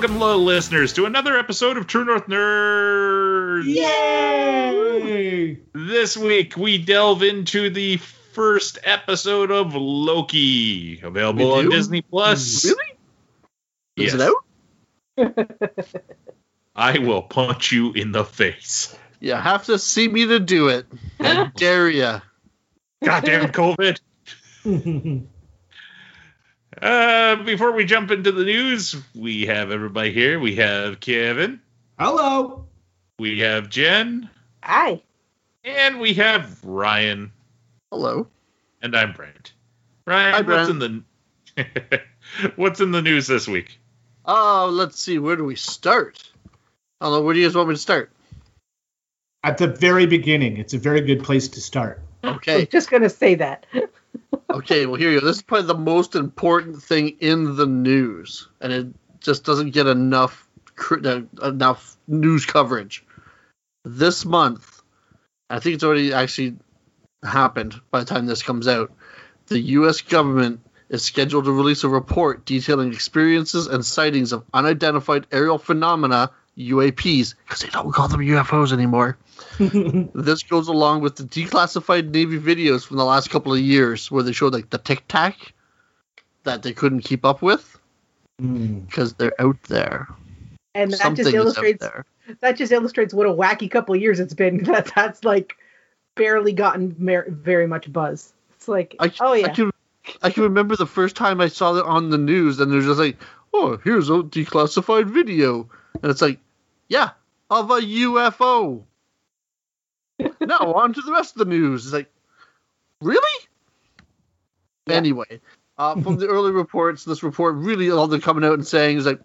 Welcome, hello, listeners, to another episode of True North Nerds. Yay! This week, we delve into the first episode of Loki, available on? Disney Plus. Really? Is it out? I will punch you in the face. You have to see me to do it. I dare ya. Goddamn COVID. Uh, before we jump into the news, we have everybody here. We have Kevin, Hello. we have Jen, Hi. and we have Ryan. Hello. And I'm Brent. Ryan, Hi, what's in the what's in the news this week? Oh, let's see. Where do we start? I don't know. Where do you guys want me to start? At the very beginning, it's a very good place to start. I'm Okay. just gonna say that. Okay. Well, here you go. This is probably the most important thing in the news, and it just doesn't get enough uh, enough news coverage. This month, I think it's already actually happened by the time this comes out. The U.S. government is scheduled to release a report detailing experiences and sightings of unidentified aerial phenomena UAPs because they don't call them UFOs anymore. this goes along with the declassified Navy videos from the last couple of years where they showed like the tic tac that they couldn't keep up with Hmm. because they're out there. And that Something just illustrates that just illustrates what a wacky couple of years it's been. That that's like barely gotten mer- very much buzz. It's like, I, oh yeah, I can I can remember the first time I saw it on the news and there's just like, oh, here's a declassified video. And it's like, yeah, of a UFO. now on to the rest of the news. It's like, really? Yeah. Anyway, uh, from the early reports, this report really all they're coming out and saying is like,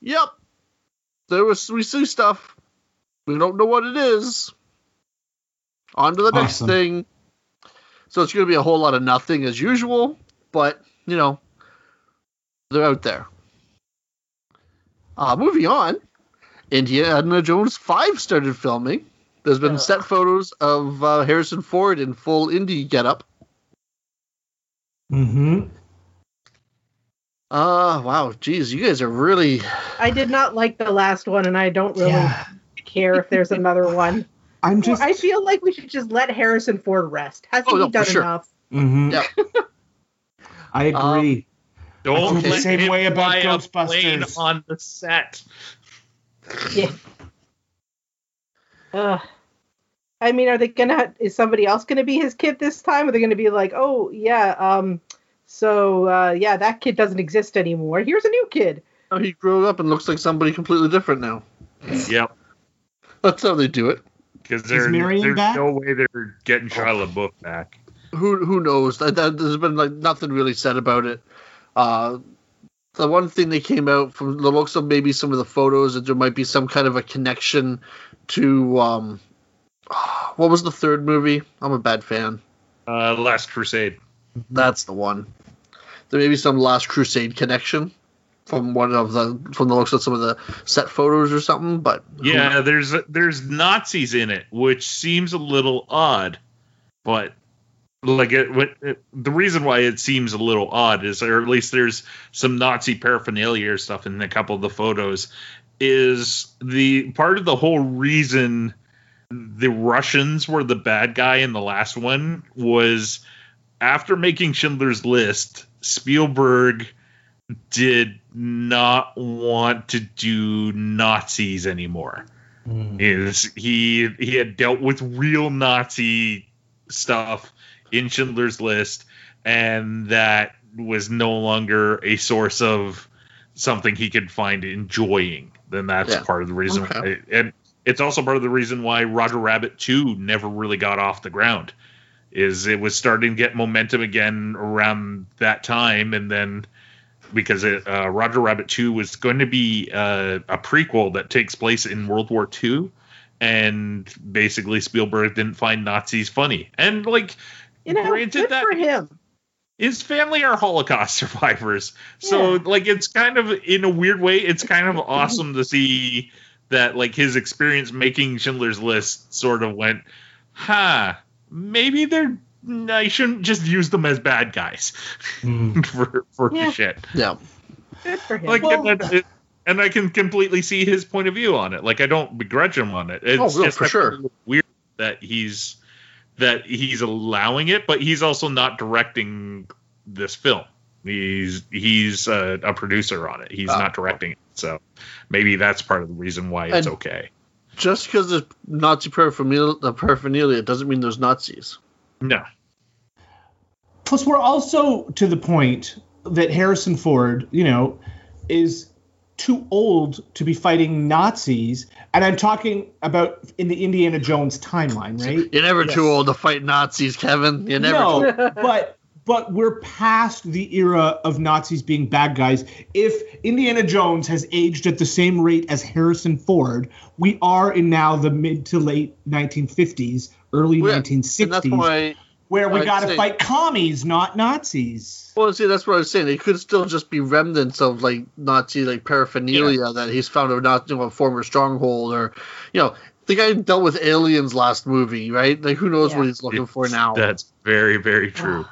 yep, there was we see stuff. We don't know what it is. On to the next thing. So it's going to be a whole lot of nothing as usual, but you know, they're out there. Uh, moving on, Indiana Jones 5 started filming. There's been Ugh. set photos of uh, Harrison Ford in full Indy getup. Mm-hmm. Uh, wow, geez, you guys are really. I did not like the last one, and I don't really Yeah. care if there's another one. I'm just. I feel like we should just let Harrison Ford rest. Has Oh, he no, for done sure. enough? Mhm. Yep. I agree. Don't feel the same him way about fly a plane Ghostbusters. on the set. Yeah. Ugh. I mean, are they gonna? Is somebody else gonna be his kid this time? Are they gonna be like, oh yeah, um, so uh, yeah, that kid doesn't exist anymore. Here's a new kid. Oh, he grew up and looks like somebody completely different now. Yep. That's how they do it. Because there's Marion back? no way they're getting Shia LaBeouf back. Who who knows? That, that, there's been like nothing really said about it. Uh, the one thing that came out from the looks of maybe some of the photos that there might be some kind of a connection to um, what was the third movie? I'm a bad fan. Uh, Last Crusade. That's the one. There may be some Last Crusade connection from one of the from the looks of some of the set photos or something. But Yeah, there's there's Nazis in it, which seems a little odd, but like it, it, the reason why it seems a little odd is, or at least there's some Nazi paraphernalia or stuff in a couple of the photos, is the part of the whole reason the Russians were the bad guy in the last one was after making Schindler's List, Spielberg did not want to do Nazis anymore. Mm. Is he he had dealt with real Nazi stuff in Schindler's List, and that was no longer a source of something he could find enjoying. Then that's Yeah. part of the reason. Okay. Why, and it's also part of the reason why Roger Rabbit 2 never really got off the ground is it was starting to get momentum again around that time, and then because it, uh, Roger Rabbit Two was going to be uh, a prequel that takes place in World War II, and basically Spielberg didn't find Nazis funny, and like You know, Granted good that- for him. his family are Holocaust survivors. So Yeah. like it's kind of in a weird way, it's kind of awesome to see that like his experience making Schindler's List sort of went, huh, maybe they're I shouldn't just use them as bad guys Mm. for for Yeah. shit. Yeah. Good for him. Like Well- and, and- and I can completely see his point of view on it. Like I don't begrudge him on it. It's Oh, no, just for sure. weird that he's that he's allowing it, but he's also not directing this film. He's he's a, a producer on it. He's Ah. not directing it. So maybe that's part of the reason why it's And- okay. Just because there's Nazi paraphernalia, uh, paraphernalia doesn't mean there's Nazis. No. Plus, we're also to the point that Harrison Ford, you know, is too old to be fighting Nazis. And I'm talking about in the Indiana Jones timeline, right? You're never Yes. too old to fight Nazis, Kevin. You're never. no, but but we're past the era of Nazis being bad guys. If Indiana Jones has aged at the same rate as Harrison Ford, we are in now the mid to late 1950s, early yeah, 1960s, And that's why. Where we got to fight commies, not Nazis. Well, see, that's what I was saying. It could still just be remnants of like Nazi like paraphernalia that he's found a not you know, a former stronghold, or you know, the guy dealt with aliens last movie, right? Like, who knows Yeah. what he's looking for now? That's very, very true.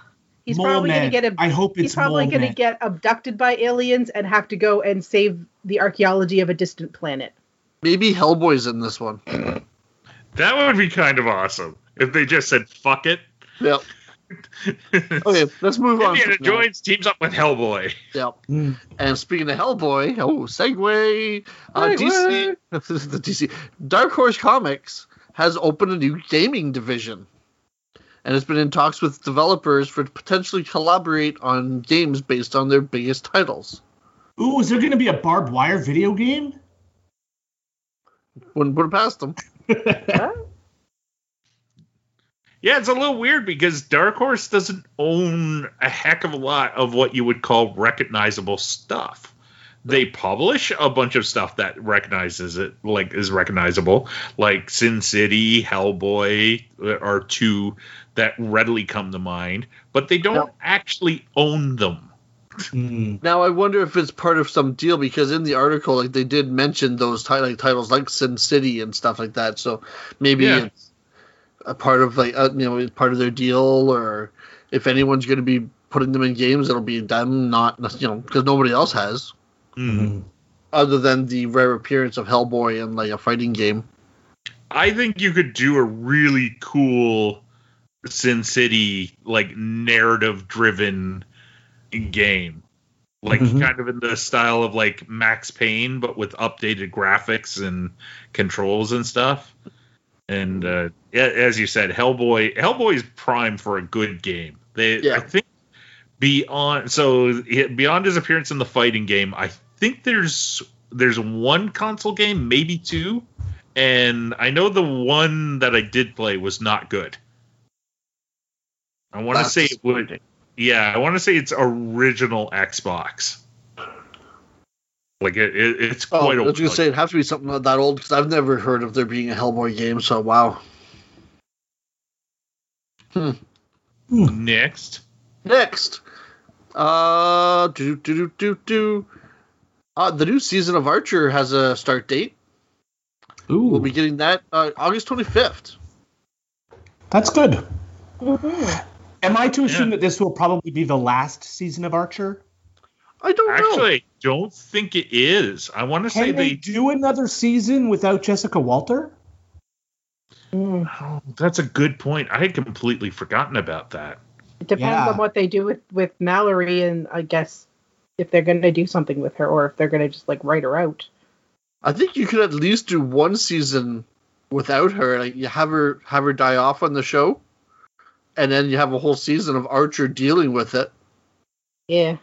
He's Mole probably going to Man. get a I hope he's probably going to Man. get abducted by aliens and have to go and save the archaeology of a distant planet. Maybe Hellboy's in this one. That would be kind of awesome if they just said fuck it. Yep. Okay, let's move on. Indiana from that. Jones teams up with Hellboy. Yep. Mm. And speaking of Hellboy, oh, segue. Uh, DC, the DC Dark Horse Comics has opened a new gaming division, and has been in talks with developers for to potentially collaborate on games based on their biggest titles. Ooh, is there going to be a Barb Wire video game? Wouldn't put it past them. Yeah, it's a little weird because Dark Horse doesn't own a heck of a lot of what you would call recognizable stuff. They publish a bunch of stuff that recognizes it, like is recognizable, like Sin City, Hellboy uh, are two that readily come to mind, but they don't Yep. actually own them. Mm. Now I wonder if it's part of some deal because in the article, like they did mention those ti- like, titles like Sin City and stuff like that. So maybe Yeah. it's a part of like uh, you know part of their deal, or if anyone's going to be putting them in games, it'll be them, not you know because nobody else has Mm. other than the rare appearance of Hellboy in like a fighting game. I think you could do a really cool Sin City like narrative driven game. Like Mhm. kind of in the style of like Max Payne, but with updated graphics and controls and stuff. And uh, as you said, Hellboy Hellboy is prime for a good game. They Yeah. I think beyond so beyond his appearance in the fighting game, I think there's there's one console game, maybe two, and I know the one that I did play was not good. I want to say it would. Yeah, I want to say it's original Xbox. Like it, it it's Oh, quite I a was going to say it has to be something that old because I've never heard of there being a Hellboy game. So wow. next. Next, uh, do do do do do. Uh, the new season of Archer has a start date. Ooh, We'll be getting that uh, August 25th. that's good. Mhm. Am I to assume Yeah. that this will probably be the last season of Archer? I don't know. Actually, I don't think it is. I want to say they they. do another season without Jessica Walter? Mm. Oh, that's a good point. I had completely forgotten about that. It depends Yeah. on what they do with with Mallory, and I guess if they're going to do something with her, or if they're going to just like write her out. I think you could at least do one season without her. Like you have her have her die off on the show, and then you have a whole season of Archer dealing with it. Yeah.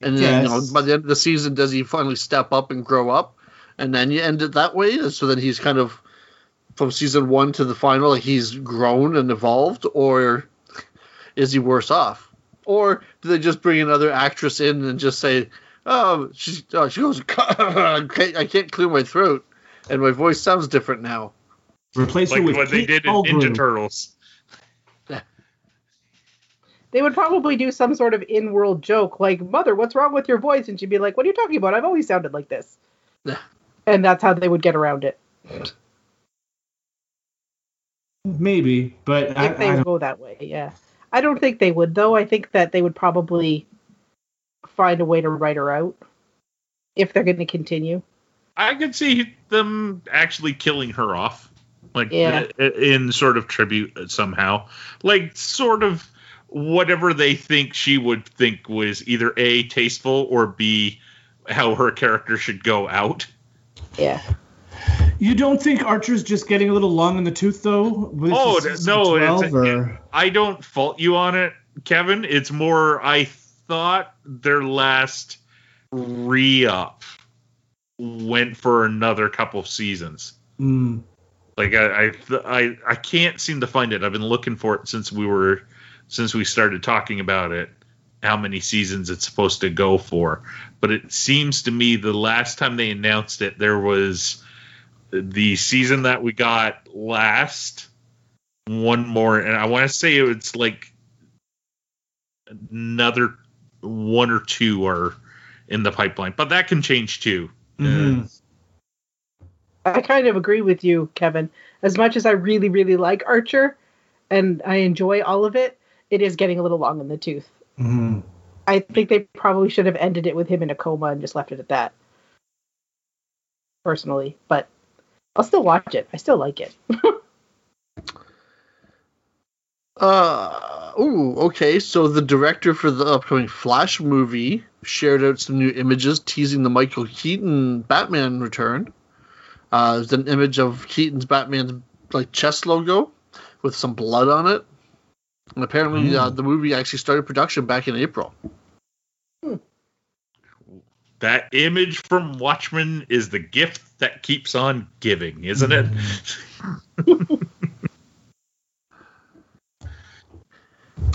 And then you know, by the end of the season, does he finally step up and grow up? And then you end it that way. So then he's kind of from season one to the final, he's grown and evolved, or is he worse off? Or do they just bring another actress in and just say, "Oh, she's, oh, she goes, I can't, I can't clear my throat, and my voice sounds different now." Replace her with what they Kate did in Ninja Turtles. They would probably do some sort of in-world joke, like "Mother, what's wrong with your voice?" And she'd be like, "What are you talking about? I've always sounded like this." Yeah. And that's how they would get around it Maybe, but I, if they I go that way. Yeah, I don't think they would though. I think that they would probably find a way to write her out if they're going to continue. I could see them actually killing her off, like Yeah. in sort of tribute somehow, like sort of whatever they think she would think was either a tasteful or b how her character should go out. Yeah. you don't think Archer's just getting a little long in the tooth though? With Oh, the season no, it's- 12, or- I don't fault you on it, Kevin. It's more I thought their last re-up went for another couple of seasons. Mm. Like I, I, I, I can't seem to find it. I've been looking for it since we were, since we started talking about it. How many seasons it's supposed to go for? But it seems to me the last time they announced it, there was the season that we got last, one more, and I want to say it's like another one or two are in the pipeline, but that can change too. Mhm. I kind of agree with you, Kevin. As much as I really, really like Archer and I enjoy all of it, it is getting a little long in the tooth. Mhm. I think they probably should have ended it with him in a coma and just left it at that. Personally, but I'll still watch it. I still like it. Uh, ooh, okay. So the director for the upcoming Flash movie shared out some new images teasing the Michael Keaton Batman return. Uh, there's an image of Keaton's Batman's like chest logo with some blood on it. And apparently, uh, the movie actually started production back in April. That image from Watchmen is the gift that keeps on giving, isn't it?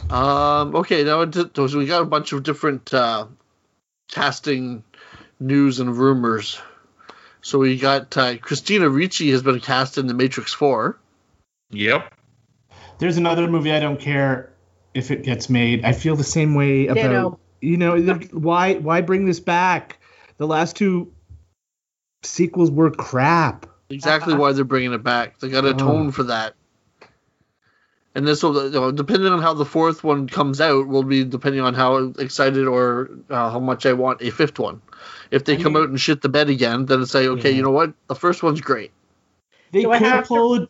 Um, okay, now so we got a bunch of different uh, casting news and rumors. So we got uh, Christina Ricci has been cast in The Matrix Four. Yep. There's another movie I don't care if it gets made. I feel the same way about Ditto. you know why why bring this back? The last two sequels were crap. Exactly why they're bringing it back. They got to Oh. atone for that. And this will, you know, depending on how the fourth one comes out, will be depending on how excited or uh, how much I want a fifth one. If they I come mean- out and shit the bed again, then it's say, okay, Yeah. you know what, the first one's great. They Do I could have to- pull. a-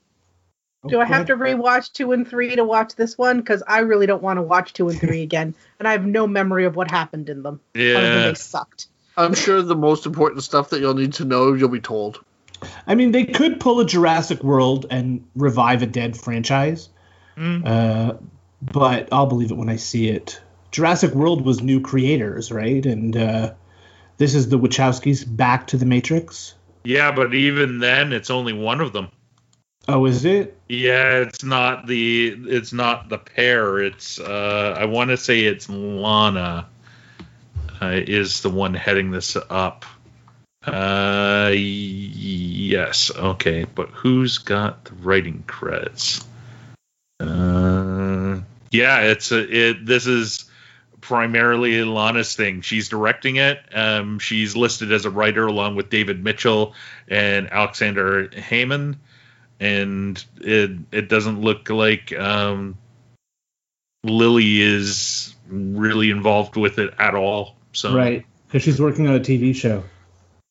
Do I go have to ahead. rewatch two and three to watch this one? Because I really don't want to watch two and three again, and I have no memory of what happened in them. Yeah. they sucked. I'm sure the most important stuff that you'll need to know, you'll be told. I mean, they could pull a Jurassic World and revive a dead franchise, Mm. uh, but I'll believe it when I see it. Jurassic World was new creators, right? And uh, this is the Wachowskis back to the Matrix. Yeah, but even then, it's only one of them. Oh, is it? Yeah, it's not the it's not the pair. It's uh, I want to say it's Lana uh, is the one heading this up. Uh, yes, okay, but who's got the writing credits? Uh, yeah, it's a, it. This is primarily Lana's thing. She's directing it. Um, she's listed as a writer along with David Mitchell and Aleksandar Hemon and it it doesn't look like um, Lily is really involved with it at all. So Right, because she's working on a TV show.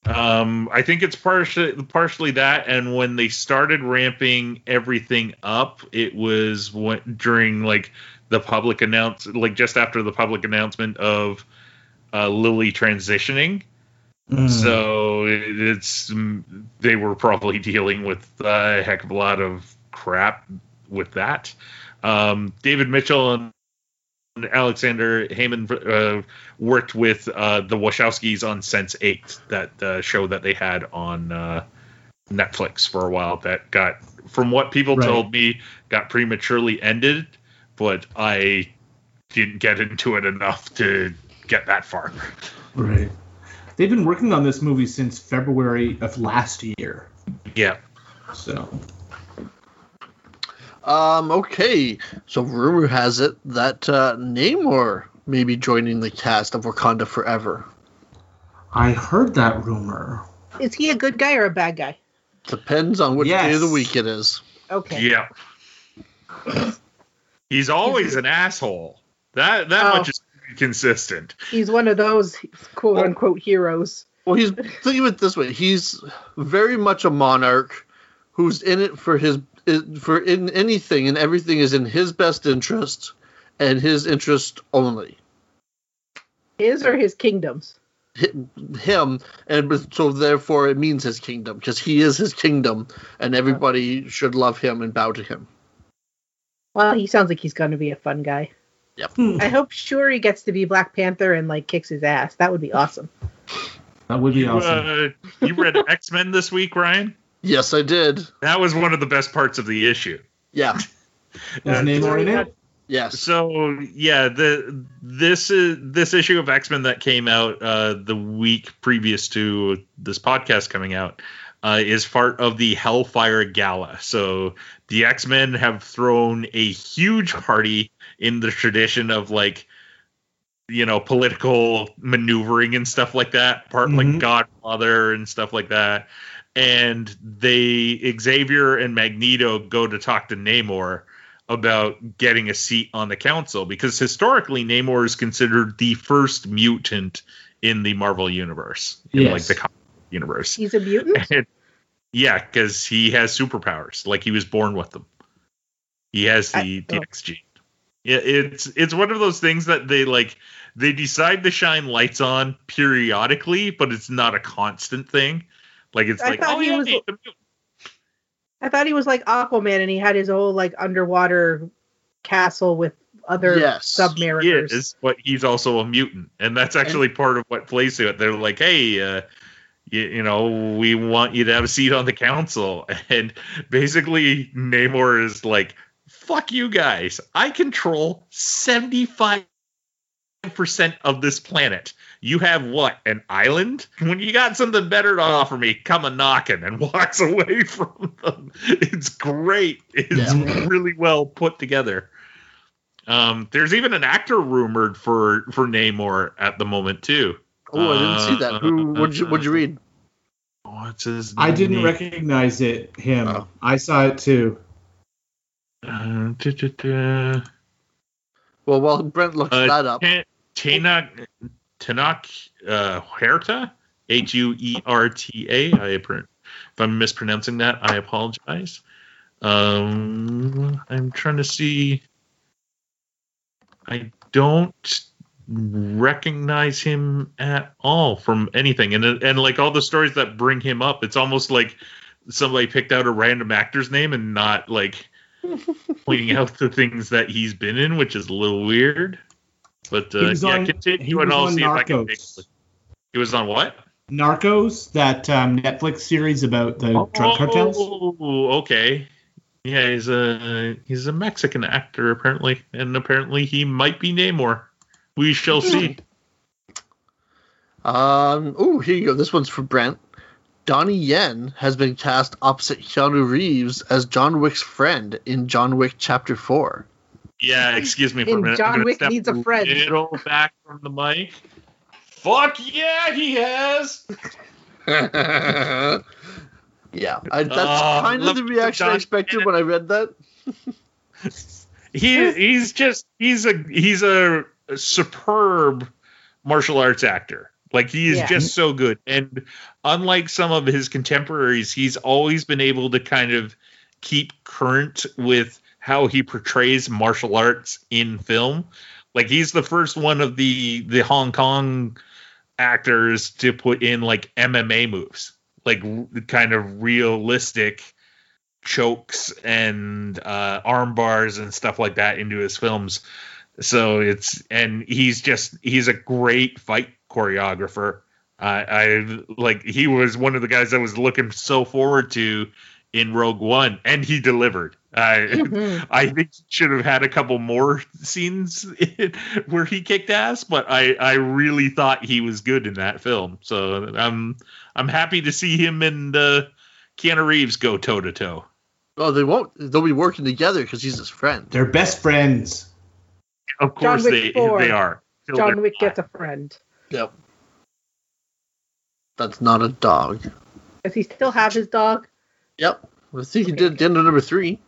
um, I think it's partially partially that, and when they started ramping everything up, it was when, during like the public announce, like just after the public announcement of uh, Lily transitioning. Mm. So it's they were probably dealing with a heck of a lot of crap with that. Um, David Mitchell and Aleksandar Hemon uh, worked with uh, the Wachowskis on Sense Eight, that uh, show that they had on uh, Netflix for a while. That got, from what people Right. told me, got prematurely ended. But I didn't get into it enough to get that far. Right. They've been working on this movie since February of last year. Yeah. So Um, okay, so rumor has it that uh, Namor may be joining the cast of Wakanda Forever. I heard that rumor. Is he a good guy or a bad guy? Depends on which day of the week it is. Okay. Yeah. He's always an asshole. That that Oh. much is consistent. He's one of those quote unquote heroes. Well, he's think of it this way: he's very much a monarch who's in it for his for in anything and everything is in his best interest and his interest only. His or his kingdoms. Him, and so therefore it means his kingdom because he is his kingdom, and everybody should love him and bow to him. Well, he sounds like he's going to be a fun guy. Yep. Hmm. I hope sure he gets to be Black Panther and like kicks his ass. That would be awesome. That would be You, awesome. uh, you read X Men this week, Ryan? Yes, I did. That was one of the best parts of the issue. Yeah. Is uh, Namor in it? Yes. So yeah, the this is this issue of X Men that came out uh, the week previous to this podcast coming out uh, is part of the Hellfire Gala. So the X Men have thrown a huge party in the tradition of like you know political maneuvering and stuff like that, part Mhm. like Godfather and stuff like that. And they Xavier and Magneto go to talk to Namor about getting a seat on the council because historically Namor is considered the first mutant in the Marvel universe, in like the comic universe. He's a mutant. And, yeah, because he has superpowers, like he was born with them. He has the I- the oh. X gene. Yeah, it's it's one of those things that they like they decide to shine lights on periodically, but it's not a constant thing. Like it's I like thought oh he yeah, was- he's a mutant. I thought he was like Aquaman and he had his whole like underwater castle with other Yes. he submariners. is, but he's also a mutant, and that's actually part of what plays to it. They're like, hey, uh, you, you know, we want you to have a seat on the council, and basically Namor is like, fuck you guys, I control seventy five percent of this planet. You have what? An island? When you got something better to offer me, come a knocking and walks away from them. It's great. It's Yeah. really well put together. Um, there's even an actor rumored for for Namor at the moment too. Oh, I didn't see that. Who? What'd you? What'd you read? What's his? I didn't recognize it. Him. Oh. I saw it too. Uh. Well, while Brent looks Uh, that up, Ta- Tenoch Tenoch uh, Huerta, H U E R T A. I if I'm mispronouncing that, I apologize. Um, I'm trying to see. I don't recognize him at all from anything, and and like all the stories that bring him up, it's almost like somebody picked out a random actor's name and not like pointing out the things that he's been in, which is a little weird. But He uh, was yeah, on- continue he and was I'll on see if I can make He was on what? Narcos, that um, Netflix series about the drug cartels. Oh, okay. Yeah, he's a he's a Mexican actor apparently, and apparently he might be Namor. We shall see. um, oh, here you go. This one's for Brent. Donnie Yen has been cast opposite Keanu Reeves as John Wick's friend in John Wick Chapter Four. Yeah, excuse me for And a minute. John Wick step needs a friend. little back from the mic. Fuck yeah, he has. yeah, I, that's Oh, kind of the reaction I expected Yen. when I read that. He he's just he's a he's a superb martial arts actor. Like he is Yeah. just so good. And unlike some of his contemporaries, he's always been able to kind of keep current with how he portrays martial arts in film. Like he's the first one of the the Hong Kong actors to put in like MMA moves, like kind of realistic chokes and uh, arm bars and stuff like that into his films. So it's and he's just he's a great fight choreographer. I I like he was one of the guys I was looking so forward to in Rogue One, and he delivered. I Mhm. I think he should have had a couple more scenes where he kicked ass, but I I really thought he was good in that film. So I'm I'm happy to see him and uh, Keanu Reeves go toe to toe. Oh, they won't. They'll be working together because he's his friend. They're best friends. Of course they four. they are. John Wick gets a friend. Yep. That's not a dog. Does he still have his dog? Yep. I think he did at the end of number three.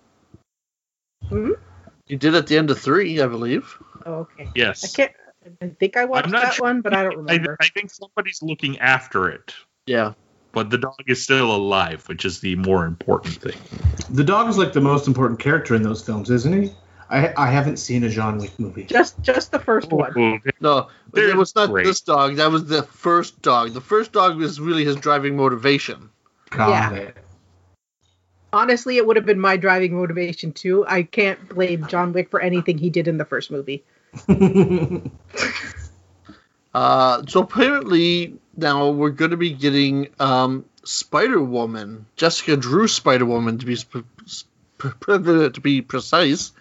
Hmm? He did at the end of three, I believe. Oh, okay. I Yes. can't. I think I watched that sure. one, but I don't I, remember. I think somebody's looking after it, Yeah. but the dog is still alive, which is the more important thing. The dog is like the most important character in those films, isn't he? I I haven't seen a John Wick movie. Just just the first one. Oh, No, They're it was not great. this dog. That was the first dog. The first dog was really his driving motivation. Got Yeah. it. Honestly, it would have been my driving motivation too. I can't blame John Wick for anything he did in the first movie. Uh, so apparently now we're going to be getting um, Spider Woman, Jessica Drew Spider Woman to be sp- sp- to be precise,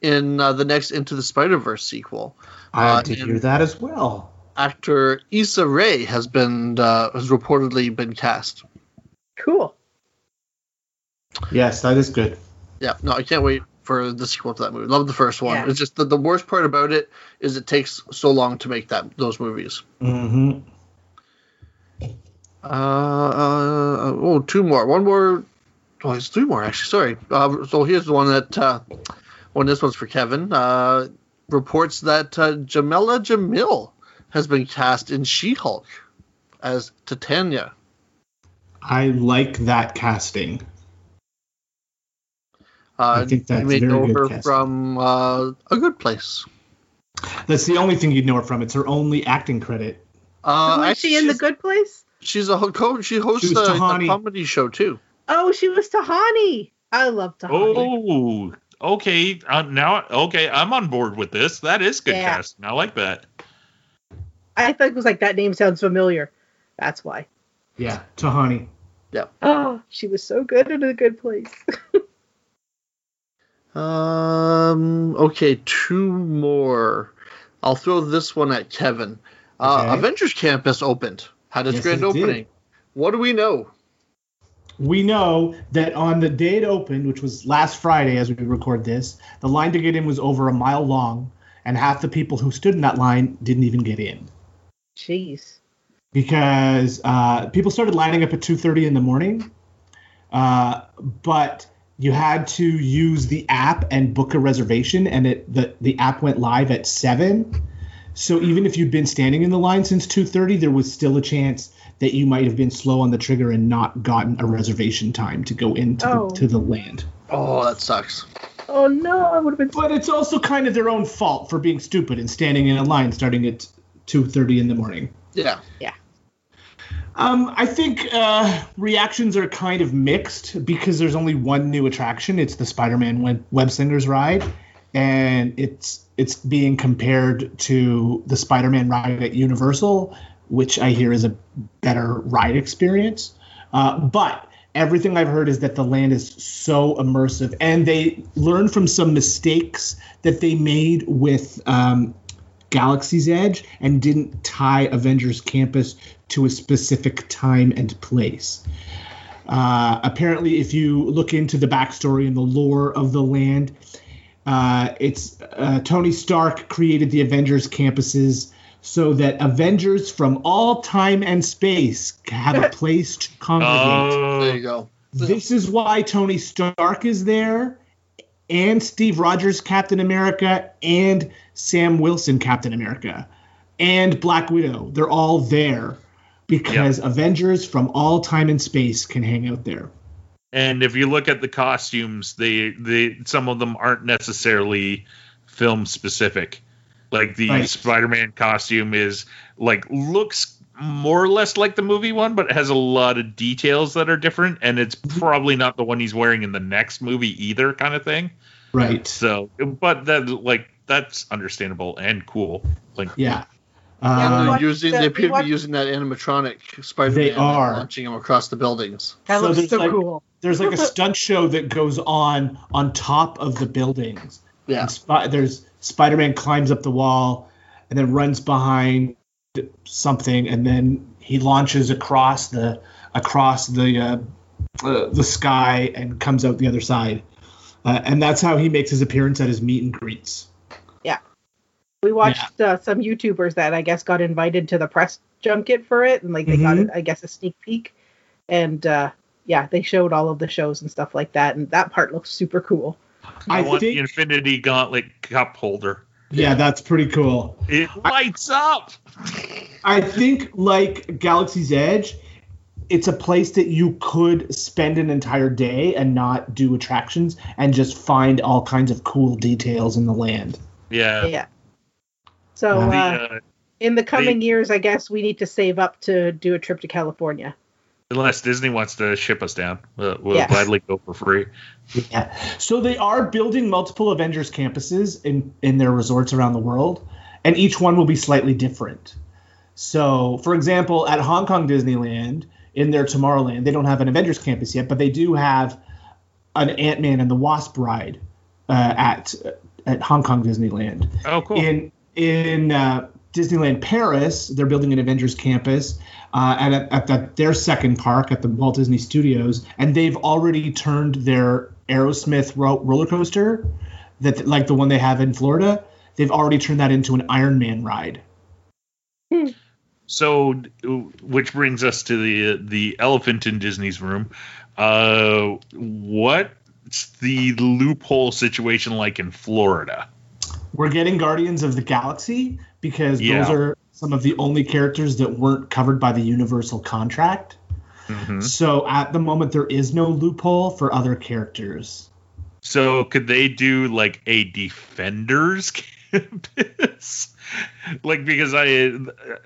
in uh, the next Into the Spider Verse sequel. I Uh, did hear that as well. Actor Issa Rae has been uh, has reportedly been cast. Cool. Yes, that is good. Yeah, no, I can't wait for the sequel to that movie. Love the first one. Yeah. It's just the, the worst part about it is it takes so long to make that those movies. hmm Uh, uh, oh, two more. One more. Oh, it's three more actually. Sorry. Uh, so here's the one that. One. This one's for Kevin. Uh, reports that uh, Jameela Jamil has been cast in She-Hulk as Titania. I like that casting. Uh, I think that's you may very know good her casting. from uh, A Good Place. That's the only thing you'd know her from. It's her only acting credit. Uh, Who is actually, she in the Good Place? She's a ho- co- she hosts She a, a comedy show too. Oh, she was Tahani. I love Tahani. Oh, okay. Uh, now, okay, I'm on board with this. That is good Yeah. casting. I like that. I thought it was like that name sounds familiar. That's why. Yeah, Tahani. Yeah. Oh, she was so good in a good place. Um. Okay, two more. I'll throw this one at Kevin. Uh, Okay. Avengers Campus opened. Had its Yes, grand it did. opening. What do we know? We know that on the day it opened, which was last Friday as we record this, the line to get in was over a mile long, and half the people who stood in that line didn't even get in Jeez. because uh, people started lining up at 2:30 in the morning, uh, but you had to use the app and book a reservation, and it the the app went live at seven. So even if you'd been standing in the line since 2:30, there was still a chance that you might have been slow on the trigger and not gotten a reservation time to go into Oh. the, to the land. Oh, that sucks. Oh no, I would have been. But it's also kind of their own fault for being stupid and standing in a line starting at 2:30 in the morning. Yeah. Yeah. Um, I think uh, reactions are kind of mixed because there's only one new attraction. It's the Spider-Man web, web slingers ride, and it's it's being compared to the Spider-Man ride at Universal, which I hear is a better ride experience. Uh, but everything I've heard is that the land is so immersive, and they learned from some mistakes that they made with um, Galaxy's Edge and didn't tie Avengers Campus to a specific time and place. Uh, apparently, if you look into the backstory and the lore of the land, uh, it's uh, Tony Stark created the Avengers campuses so that Avengers from all time and space have a place to congregate. There Oh, you go. This is why Tony Stark is there, and Steve Rogers, Captain America, and Sam Wilson, Captain America, and Black Widow. They're all there because Avengers from all time and space can hang out there. And if you look at the costumes, they they some of them aren't necessarily film specific. Like the Right. Spider-Man costume is like looks more or less like the movie one, but it has a lot of details that are different, and it's mm-hmm. probably not the one he's wearing in the next movie either, kind of thing. Right. So, but that like that's understandable and cool. Like, Yeah. Yeah, They're Uh, using the- they appear to be using that animatronic Spider-Man They are. launching him across the buildings. That So looks there's so like- cool. there's like a stunt show that goes on on top of the buildings. Yeah. Sp- there's Spider-Man climbs up the wall and then runs behind something, and then he launches across the across the uh, uh, the sky and comes out the other side. Uh, and that's how he makes his appearance at his meet and greets. We watched uh, some YouTubers that I guess got invited to the press junket for it, and like they got, Mhm. I guess, a sneak peek. And uh, yeah, they showed all of the shows and stuff like that, and that part looks super cool. I, I want think- the Infinity Gauntlet cup holder. Yeah, that's pretty cool. It lights up. I think like Galaxy's Edge, it's a place that you could spend an entire day and not do attractions and just find all kinds of cool details in the land. Yeah. Yeah. So Uh, The, uh, uh, in the coming years, I guess we need to save up to do a trip to California. unless Disney wants to ship us down, we'll, we'll Yeah. gladly go for free. Yeah. So they are building multiple Avengers campuses in in their resorts around the world, and each one will be slightly different. So, for example, at Hong Kong Disneyland, in their Tomorrowland, they don't have an Avengers campus yet, but they do have an Ant Man and the Wasp ride uh, at at Hong Kong Disneyland. Oh, cool. In in uh, Disneyland Paris, they're building an Avengers campus, uh, at, at the, their second park at the Walt Disney Studios, and they've already turned their Aerosmith ro- roller coaster, that like the one they have in Florida, they've already turned that into an Iron Man ride. So, which brings us to the the elephant in Disney's room. Uh, what's the loophole situation like in Florida? We're getting Guardians of the Galaxy because Yeah. those are some of the only characters that weren't covered by the Universal contract. Mhm. So at the moment, there is no loophole for other characters. So, could they do like a Defenders like because I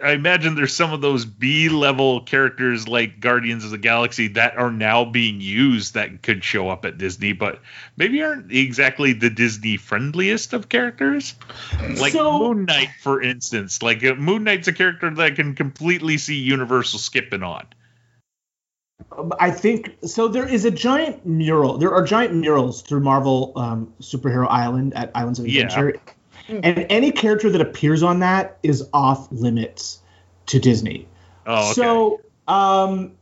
I imagine there's some of those B level characters like Guardians of the Galaxy that are now being used that could show up at Disney, but maybe aren't exactly the Disney friendliest of characters. Like So- Moon Knight, for instance. Like uh, Moon Knight's a character that I can completely see Universal skipping on. I think so. There is a giant mural. There are giant murals through Marvel um, Superhero Island at Islands of Yeah. Adventure, and any character that appears on that is off limits to Disney. Oh, okay. So, um,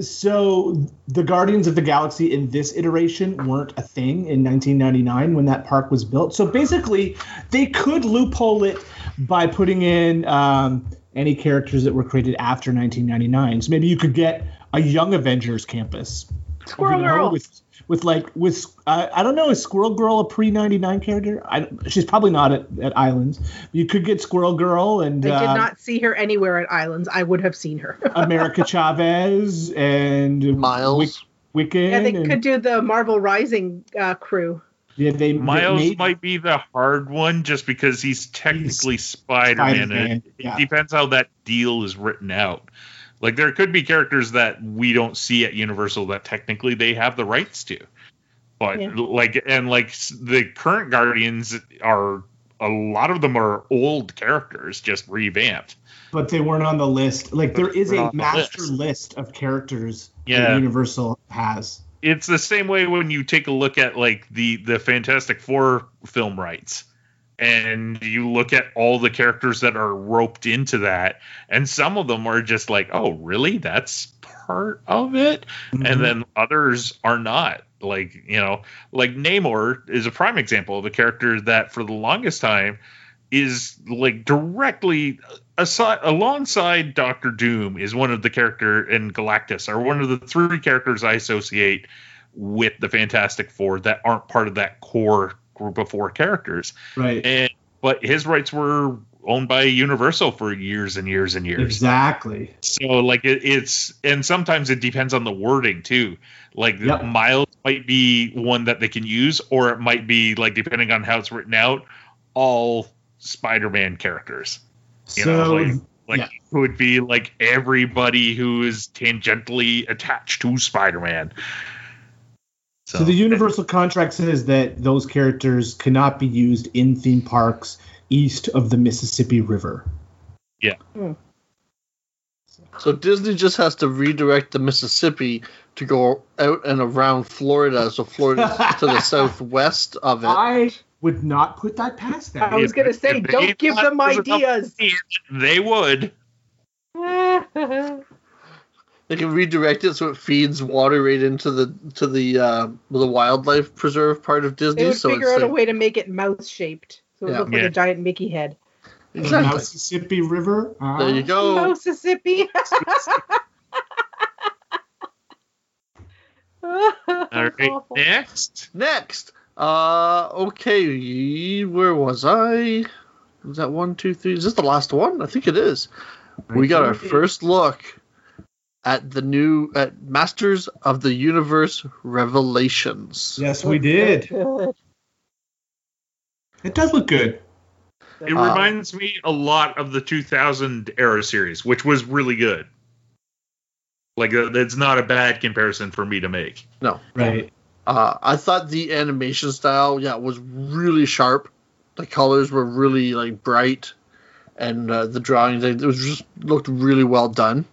so the Guardians of the Galaxy in this iteration weren't a thing in 1999 when that park was built. So basically, they could loophole it by putting in um, any characters that were created after 1999. So maybe you could get a Young Avengers campus. Squirrel you Girl. with with like with uh, I don't know is Squirrel Girl a pre 99 character? I, she's probably not at, at Islands. You could get Squirrel Girl and I did uh, not see her anywhere at Islands. I would have seen her. America Chavez and Miles. Wick, Wiccan. yeah, they and, could do the Marvel Rising uh, crew. yeah, they, they Miles made- might be the hard one just because he's technically Spider-Man. Spider-Man, it, yeah. it depends how that deal is written out. Like there could be characters that we don't see at Universal that technically they have the rights to. But Yeah. like and like the current Guardians are a lot of them are old characters just revamped. but they weren't on the list. Like there is a master list. list. of characters Yeah. that Universal has. it's the same way when you take a look at like the the Fantastic Four film rights and you look at all the characters that are roped into that and some of them are just like oh really? That's part of it? Mhm. and then others are not. Like you know like Namor is a prime example of a character that for the longest time is like directly aside alongside Doctor Doom is one of the character in Galactus are one of the three characters I associate with the Fantastic Four that aren't part of that core group of four characters right. and but his rights were owned by Universal for years and years and years Exactly. so like it, it's and sometimes it depends on the wording too. Like Yep. Miles might be one that they can use, or it might be like depending on how it's written out, all Spider-Man characters. You so know, like like yeah. it would be like everybody who is tangentially attached to Spider-Man. So, the Universal contract says that those characters cannot be used in theme parks east of the Mississippi River. Yeah. Hmm. So Disney just has to redirect the Mississippi to go out and around Florida, so Florida to the southwest of it. I would not put that past them. I was gonna say, If don't give them there was enough ideas. They would. They can redirect it so it feeds water right into the to the uh, the wildlife preserve part of Disney. they would so figure it's out a way to make it mouse shaped, so it Yeah. looked like Yeah. a giant Mickey head. The. Mississippi River. Uh, There you go. Mississippi. All right, next. Next, uh, okay, where was I? Was that one, two, three? Is this the last one? I think it is. We got our first look at the new at Masters of the Universe Revelations. Yes, we did. It does look good. It Uh, reminds me a lot of the 2000 era series, which was really good. Like, uh, it's not a bad comparison for me to make. No, right. Uh, I thought the animation style, yeah, was really sharp. The colors were really like bright, and uh, the drawings it was just looked really well done.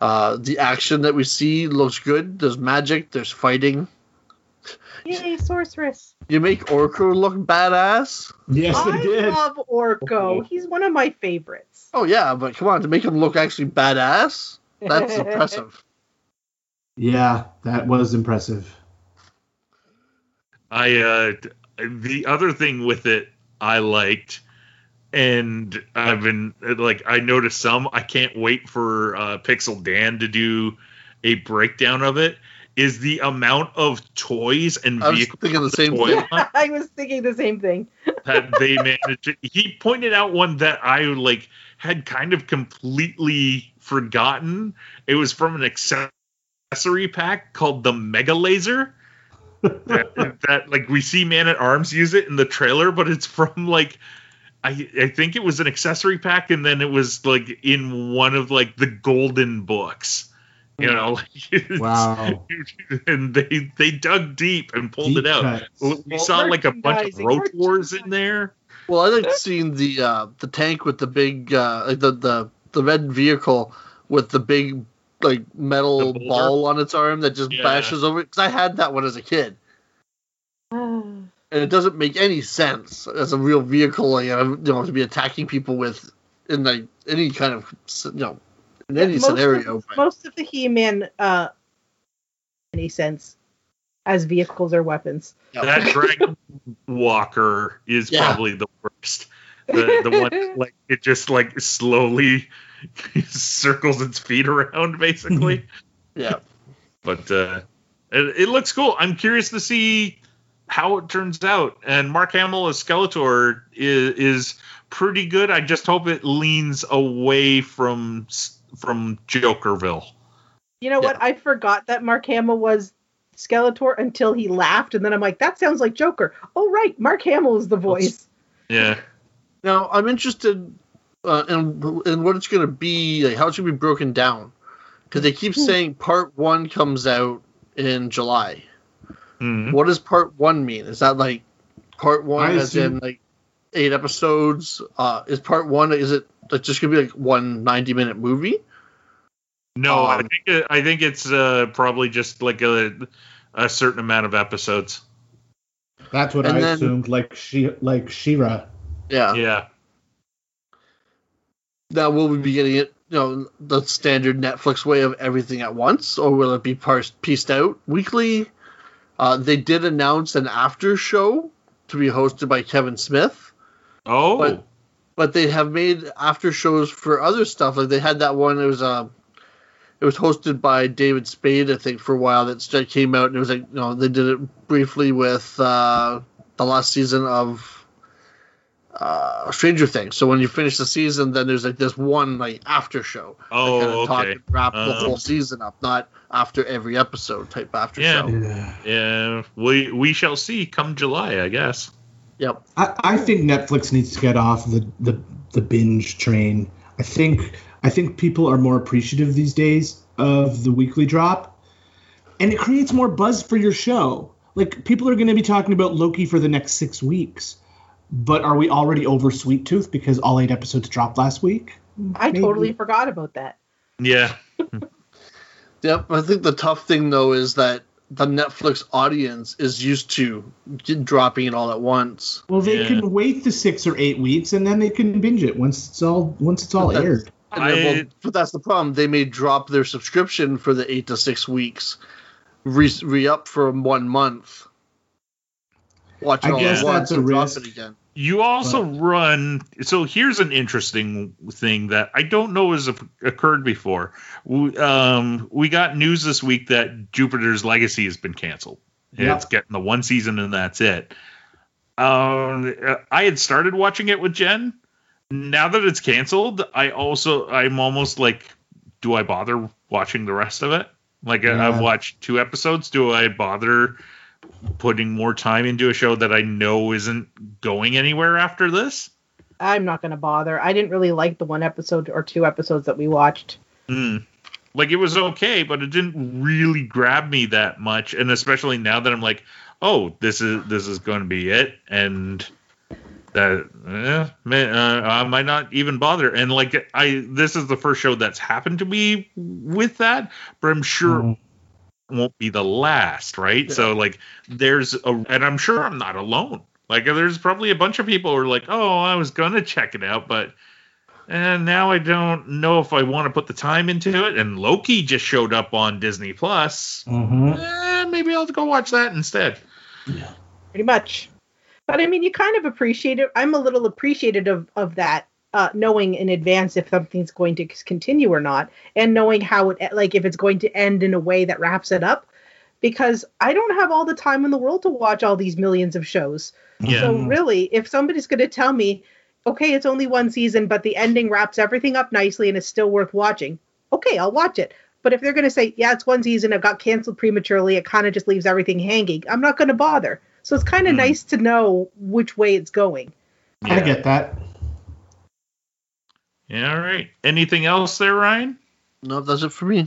Uh, the action that we see looks good. There's magic. There's fighting. Yay, sorceress. You make Orko look badass. Yes, I they did. love Orko. He's one of my favorites. Oh yeah, but come on, to make him look actually badass, that's impressive. Yeah, that was impressive. I uh the other thing with it I liked and I've been like I noticed some I can't wait for uh Pixel Dan to do a breakdown of it is the amount of toys and I was vehicles thinking the same thing. I was thinking the same thing. that they managed he pointed out one that I like had kind of completely forgotten it was from an accessory pack called the Mega Laser that, that like we see Man at Arms use it in the trailer, but it's from like I I think it was an accessory pack, and then it was like in one of like the golden books. You know, like, Wow. and they they dug deep and pulled Deep it out. cuts. We saw like a bunch of Merchandising, rope wars in there. Well, I like seeing the uh, the tank with the big uh, the the the red vehicle with the big like metal ball on its arm that just Yeah. bashes over. Because I had that one as a kid, and it doesn't make any sense as a real vehicle, like, you know, to be attacking people with in like any kind of you know in any most scenario. Of, but- most of the He-Man, uh, any sense as vehicles or weapons. That Dragon Walker is Yeah. probably the worst. The the one like it just like slowly circles its feet around basically. yeah, but uh, it, it looks cool. I'm curious to see how it turns out. And Mark Hamill as Skeletor is, is pretty good. I just hope it leans away from from Jokerville. You know what? I forgot that Mark Hamill was Skeletor until he laughed, and then I'm like, that sounds like Joker. Oh right, Mark Hamill is the voice. Yeah, Now I'm interested uh, in in what it's going to be, like how it's going to be broken down, because they keep saying part one comes out in July. Mhm. What does part one mean? Is that like part one I as in like eight episodes? Uh, is part one is it like just gonna be like one 90 minute movie? no, I Um, think it, I think it's uh, probably just like a a certain amount of episodes. That's what And I then- assumed. Like she, like Shira. Yeah. Yeah, Now will we be getting it? You know, the standard Netflix way of everything at once, or will it be parsed, pieced out weekly? Uh, they did announce an after show to be hosted by Kevin Smith. Oh, But- but they have made after shows for other stuff. Like they had that one. It was uh, it was hosted by David Spade, I think, for a while. That came out, and it was like you know they did it briefly with uh, the last season of uh, Stranger Things. So when you finish the season, then there's like this one like after show. oh, kind of talk okay. and wrap the Um, whole season up, not after every episode type after Yeah. show. Yeah. Yeah, we we shall see come July, I guess. Yep. I, I think Netflix needs to get off the, the the binge train. I think I think people are more appreciative these days of the weekly drop, and it creates more buzz for your show. Like people are going to be talking about Loki for the next six weeks. But are we already over Sweet Tooth because all eight episodes dropped last week? I Maybe. totally forgot about that. Yeah. Yep. I think the tough thing though is that the Netflix audience is used to dropping it all at once. Well, they Yeah. can wait the six or eight weeks and then they can binge it once it's all once it's all aired. And then, I- well, but that's the problem. They may drop their subscription for the eight to six weeks, re, re-up for one month. Watch it I all guess at once that's a and drop risk. it again. You also run. So here's an interesting thing that I don't know has occurred before. We, um, we got news this week that Jupiter's Legacy has been canceled. Yep. It's getting the one season and that's it. Um, I had started watching it with Jen. Now that it's canceled, I also I'm almost like, do I bother watching the rest of it? Like I- I've watched two episodes. Do I bother putting more time into a show that I know isn't going anywhere after this? I'm not going to bother. I didn't really like the one episode or two episodes that we watched. Mm. Like it was okay, but it didn't really grab me that much, and especially now that I'm like, oh, this is this is going to be it, and that eh, may, uh, I might not even bother. And like I, this is the first show that's happened to me with that, but I'm sure Mhm. It won't be the last, right? So like, there's a, and I'm sure I'm not alone. Like there's probably a bunch of people who are like, oh, I was gonna check it out, but and now I don't know if I want to put the time into it. And Loki just showed up on Disney Plus. Mhm. Eh, maybe I'll go watch that instead. Yeah. Pretty much. But I mean, you kind of appreciate it. I'm a little appreciative of, of that, uh, knowing in advance if something's going to continue or not, and knowing how it, like, if it's going to end in a way that wraps it up. Because I don't have all the time in the world to watch all these millions of shows. Yeah. So really, if somebody's going to tell me, okay, it's only one season, but the ending wraps everything up nicely and it's still worth watching, okay, I'll watch it. But if they're going to say, yeah, it's one season, it got canceled prematurely, it kind of just leaves everything hanging, I'm not going to bother. So it's kind of Hmm. nice to know which way it's going. I get that. Yeah, all right. Anything else there, Ryan? No, that's it for me.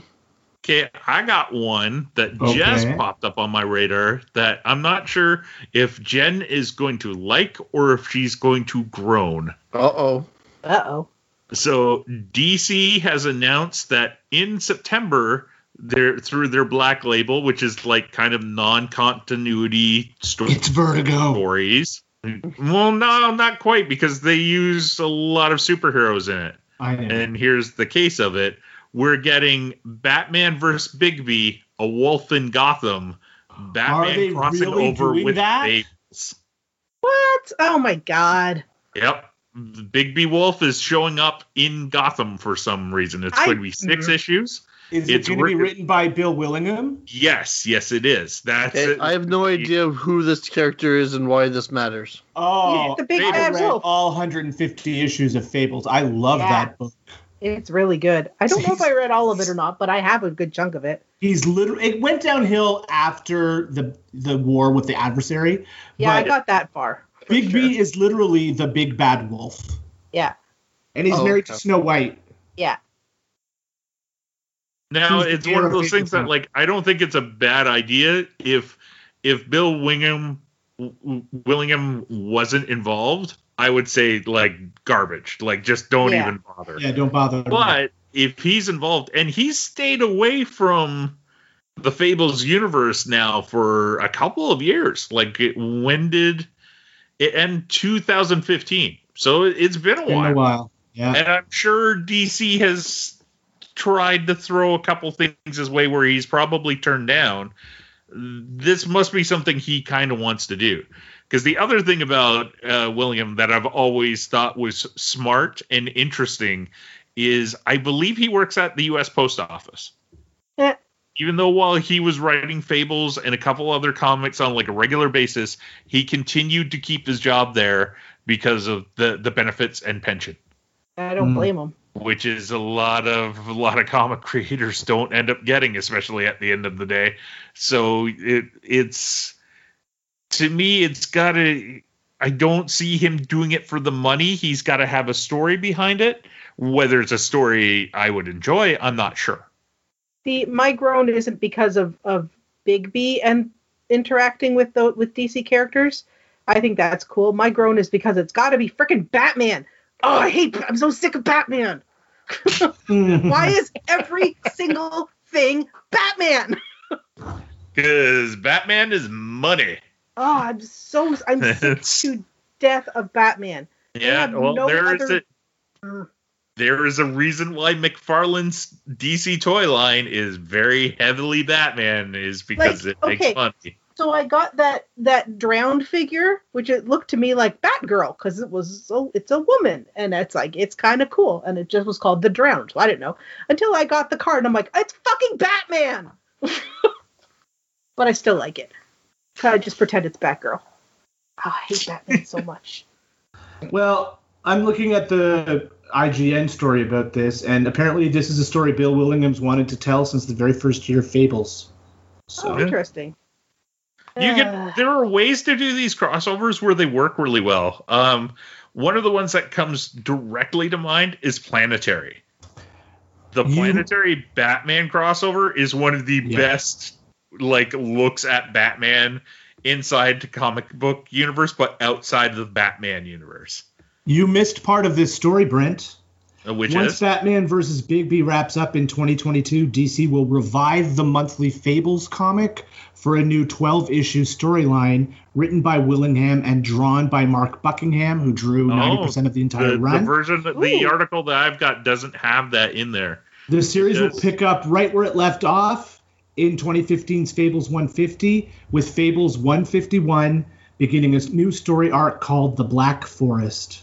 Okay, I got one that Okay. just popped up on my radar that I'm not sure if Jen is going to like or if she's going to groan. Uh oh. Uh oh. So DC has announced that in September, they're through their Black Label, which is like kind of non-continuity sto- It's Vertigo. stories. Well, no, not quite because they use a lot of superheroes in it. I know. And here's the case of it: we're getting Batman versus Bigby, a wolf in Gotham. Batman they crossing really over with that? Fables. What? Oh my God. Yep. The Bigby Wolf is showing up in Gotham for some reason. It's going to be 6 Mhm. issues. Is it's it going to be written- written by Bill Willingham? Yes, yes, it is. That's Okay, it. I have no idea who this character is and why this matters. Oh, the big I bad read wolf. all 150 issues of Fables. I love Yeah. that book. It's really good. I don't know if I read all of it or not, but I have a good chunk of it. He's literally. It went downhill after the the war with the adversary. Yeah, I got that far. Big sure. B is literally the big bad wolf, Yeah. and he's Oh, married okay. to Snow White. Yeah. Now it's one of those things that like I don't think it's a bad idea if if Bill Wingham Willingham wasn't involved, I would say like garbage. Like just don't Yeah. even bother. Yeah, don't bother. But if he's involved and he's stayed away from the Fables universe now for a couple of years. Like it, when did it end 2015? So it- it's been a in while. a while. Yeah. And I'm sure DC has tried to throw a couple things his way where he's probably turned down. This must be something he kind of wants to do. Because the other thing about uh, William that I've always thought was smart and interesting is I believe he works at the U.S. Post Office. Yeah. Even though while he was writing Fables and a couple other comics on like a regular basis, he continued to keep his job there because of the the benefits and pension I don't Mm. blame him. Which is a lot of a lot of comic creators don't end up getting, especially at the end of the day. So it it's to me, it's got to. I don't see him doing it for the money. He's got to have a story behind it. Whether it's a story I would enjoy, I'm not sure. The my groan isn't because of of Big B and interacting with the with DC characters. I think that's cool. My groan is because it's got to be freaking Batman. Oh, I hate. I'm so sick of Batman. Why is every single thing Batman? Because Batman is money. Oh, I'm so I'm sick to death of Batman. Yeah, well, no there is other- a Mm. there is a reason why McFarlane's DC toy line is very heavily Batman is because Like, it makes okay. money. So I got that that drowned figure, which it looked to me like Batgirl because it was so it's a woman, and it's like it's kind of cool, and it just was called the drowned. So I didn't know until I got the card, and I'm like, it's fucking Batman. but I still like it. I just pretend it's Batgirl. Oh, I hate Batman so much. Well, I'm looking at the IGN story about this, and apparently this is a story Bill Willingham's wanted to tell since the very first year of Fables. So Oh, interesting. You can there are ways to do these crossovers where they work really well. Um, one of the ones that comes directly to mind is Planetary. The You- Planetary Batman crossover is one of the Yeah. best like looks at Batman inside the comic book universe, but outside the Batman universe. you missed part of this story, Brent. Which Once is Batman versus Bigby wraps up in 2022, DC will revive the monthly Fables comic for a new 12 issue storyline written by Willingham and drawn by Mark Buckingham, who drew Oh, 90% of the entire the, the run. version the article that I've got doesn't have that in there. The series will pick up right where it left off in 2015's Fables 150, with Fables 151 beginning a new story arc called The Black Forest.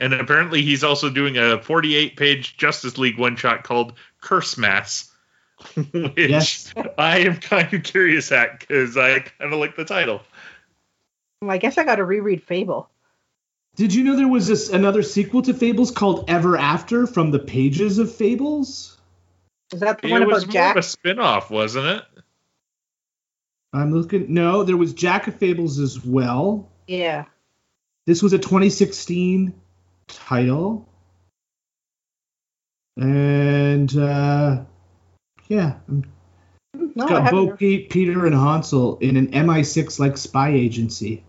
And apparently, he's also doing a 48 page Justice League one shot called Curse Mass, which Yes. I am kind of curious at because I kind of like the title. well, I guess I got to reread Fable. Did you know there was this another sequel to Fables called Ever After from the pages of Fables? Is that the It one was more of a spin off, wasn't it? I'm looking. No, there was Jack of Fables as well. Yeah. This was a 2016 title. And uh yeah, No, it's I got. Bo Peep, Peter, and Hansel in an MI6 like spy agency.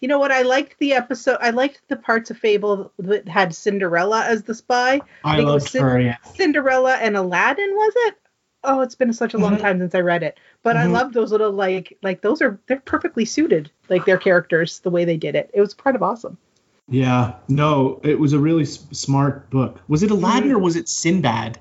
You know what? I liked the episode. I liked the parts of Fable that had Cinderella as the spy. I think it was loved Cin- her. Yeah. Cinderella and Aladdin, was it? Oh, it's been such a long Mhm. time since I read it. But I Mhm. love those little like like those are they're perfectly suited, like their characters, the way they did it. It was kind of awesome. Yeah, no, it was a really s- smart book. Was it Aladdin or was it Sinbad?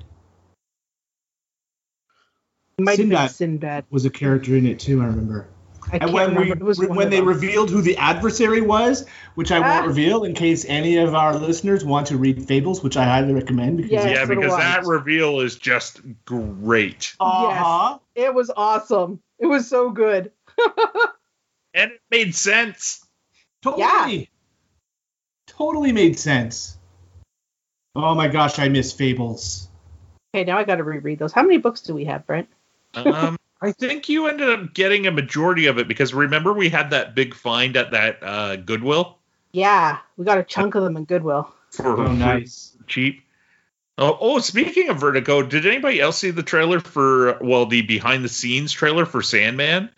It might have Sinbad. been Sinbad. Was a character in it too. I remember. I And can't when we, remember. It was one when they them. revealed who the adversary was, which I Ah. won't reveal in case any of our listeners want to read Fables, which I highly recommend. Because Yeah. yeah, That's what it because that reveal is just great. Uh-huh. It was awesome. It was so good. And it made sense. Totally. Totally made sense. Oh my gosh, I miss Fables. Okay, now I got to reread those. How many books do we have, Brent? Um, I think you ended up getting a majority of it because remember we had that big find at that uh, Goodwill Yeah, we got a chunk of them in Goodwill. for, Oh, nice. cheap. Oh, oh, speaking of Vertigo, did anybody else see the trailer for well the behind the scenes trailer for Sandman?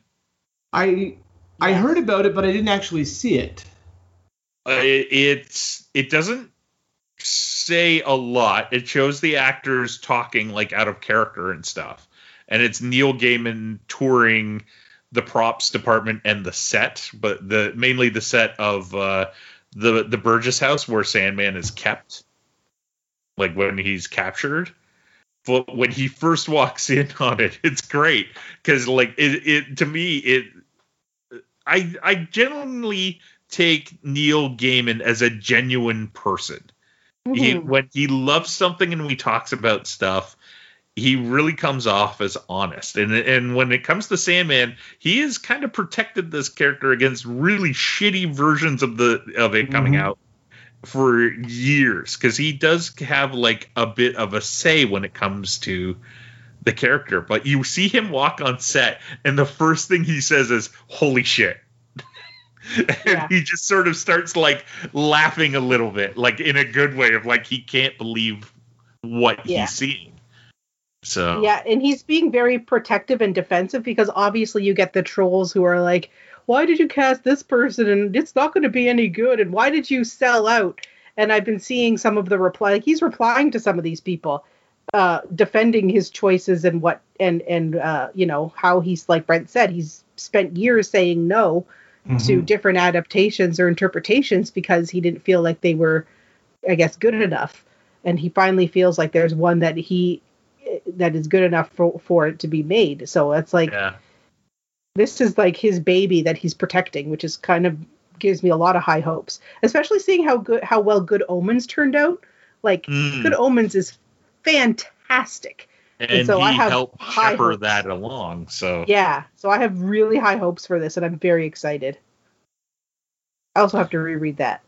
I I heard about it, but I didn't actually see it. Uh, it, it's it doesn't say a lot. It shows the actors talking like out of character and stuff, and it's Neil Gaiman touring the props department and the set, but the mainly the set of uh, the the Burgess house where Sandman is kept, like when he's captured. But when he first walks in on it, it's great because like it, it to me it I I genuinely take Neil Gaiman as a genuine person. He, Mhm. when he loves something and he talks about stuff, he really comes off as honest. And and when it comes to Sandman, he has kind of protected this character against really shitty versions of the of it coming Mhm. out for years because he does have like a bit of a say when it comes to the character. But you see him walk on set, and the first thing he says is "Holy shit." And Yeah. he just sort of starts like laughing a little bit, like in a good way of like he can't believe what Yeah. he's seeing. So Yeah, and he's being very protective and defensive because obviously you get the trolls who are like, why did you cast this person and it's not going to be any good and why did you sell out? And I've been seeing some of the reply. Like he's replying to some of these people, uh, defending his choices and what and and uh, you know how he's like Brent said he's spent years saying no to Mhm. different adaptations or interpretations because he didn't feel like they were, I guess, good enough. And he finally feels like there's one that he that is good enough for for it to be made. So it's like Yeah. this is like his baby that he's protecting, which is kind of gives me a lot of high hopes, especially seeing how good how well Good Omens turned out. Like Mm. Good Omens is fantastic. And so I have helped high shepherd hopes. that along. So Yeah, so I have really high hopes for this, and I'm very excited. I also have to reread that.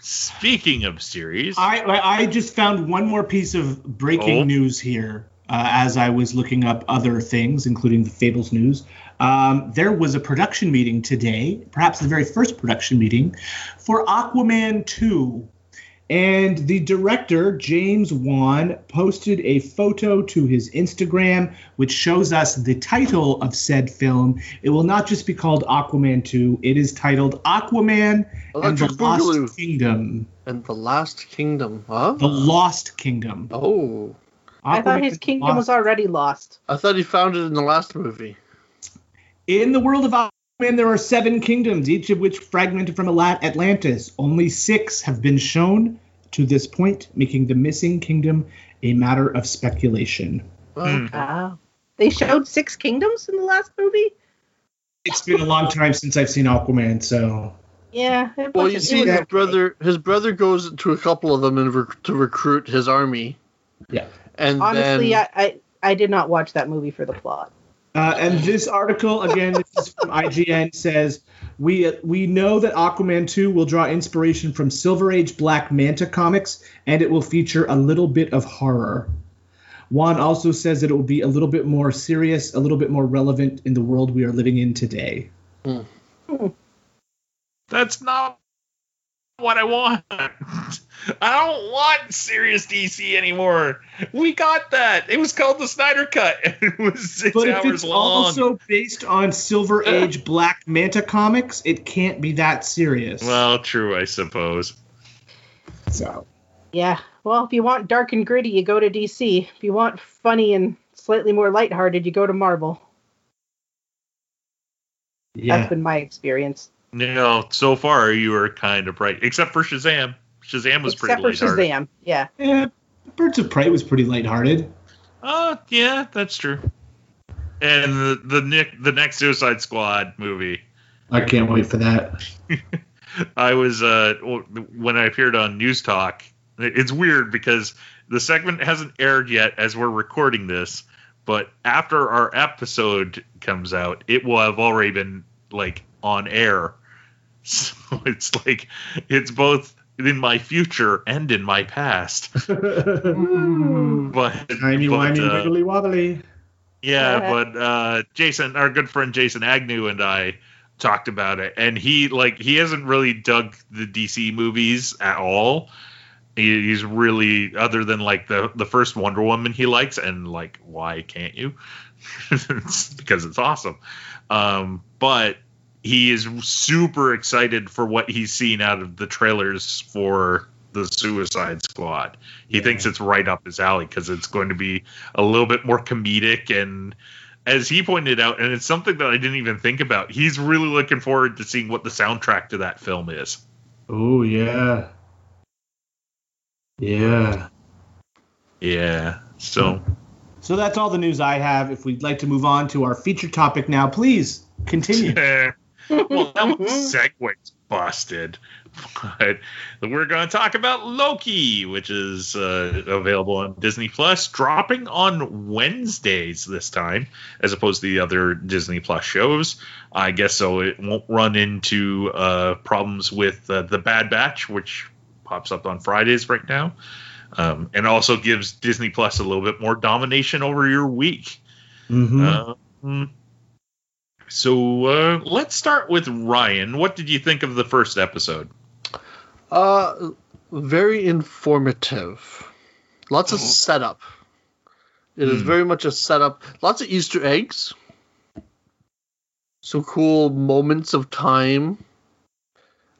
speaking of series, I I I just found one more piece of breaking Oh. news here uh, as I was looking up other things, including the Fables news. Um, there was a production meeting today, perhaps the very first production meeting for Aquaman 2. And the director, James Wan, posted a photo to his Instagram, which shows us the title of said film. It will not just be called Aquaman 2, it is titled Aquaman and the Boogaloo. Lost Kingdom. And the Last Kingdom, huh? The Lost Kingdom. Oh, I thought his kingdom Lost- was already lost. I thought he found it in the last movie. In the world of Aquaman, there are seven kingdoms, each of which fragmented from Atla- Atlantis. Only six have been shown to this point, making the missing kingdom a matter of speculation. Well, Hmm. Wow. They showed six kingdoms in the last movie. It's been a long time since I've seen Aquaman, so Yeah. Well, you see, his brother his brother goes to a couple of them and rec- to recruit his army. Yeah. And Honestly, then, I, I I did not watch that movie for the plot. Uh, and this article, again, this is from IGN, says we we know that Aquaman 2 will draw inspiration from Silver Age Black Manta comics, and it will feature a little bit of horror. Wan also says that it will be a little bit more serious, a little bit more relevant in the world we are living in today. that's not what I want. I don't want serious DC anymore. We got that. It was called the Snyder Cut. It was six But if it's long. also based on Silver Age Black Manta comics, it can't be that serious. well, true, I suppose. so Yeah. Well, if you want dark and gritty, you go to DC. If you want funny and slightly more lighthearted, you go to Marvel. yeah. That's been my experience. No, so far you are kind of right, except for Shazam. Shazam was Except pretty for lighthearted. Shazam. Yeah. yeah. Birds of Prey was pretty lighthearted. Oh, yeah, that's true. And the the, Nick, the next Suicide Squad movie, I can't wait for that. I was uh when I appeared on News Talk. It's weird because the segment hasn't aired yet as we're recording this, but after our episode comes out, it will have already been like on air. So it's like it's both in my future and in my past. But, Timey but, wimey uh, wiggly wobbly. Yeah, Yeah. but uh, Jason, our good friend Jason Agnew, and I talked about it, and he like he hasn't really dug the DC movies at all. He, he's really other than like the the first Wonder Woman he likes, and like why can't you? it's because it's awesome. Um, but he is super excited for what he's seen out of the trailers for the Suicide Squad. He Yeah. thinks it's right up his alley because it's going to be a little bit more comedic and as he pointed out and it's something that I didn't even think about. He's really looking forward to seeing what the soundtrack to that film is. Oh yeah. Yeah. Yeah. So So that's all the news I have. If we'd like to move on to our feature topic now, please continue. well, that one segue's busted. But we're going to talk about Loki, which is uh, available on Disney Plus, dropping on Wednesdays this time, as opposed to the other Disney Plus shows. I guess so. It won't run into uh, problems with uh, the Bad Batch, which pops up on Fridays right now, um, and also gives Disney Plus a little bit more domination over your week. Mhm. Um, so uh, let's start with Ryan. What did you think of the first episode? uh, very informative. Lots of setup. It is Hmm. very much a setup. Lots of Easter eggs. some cool moments of time.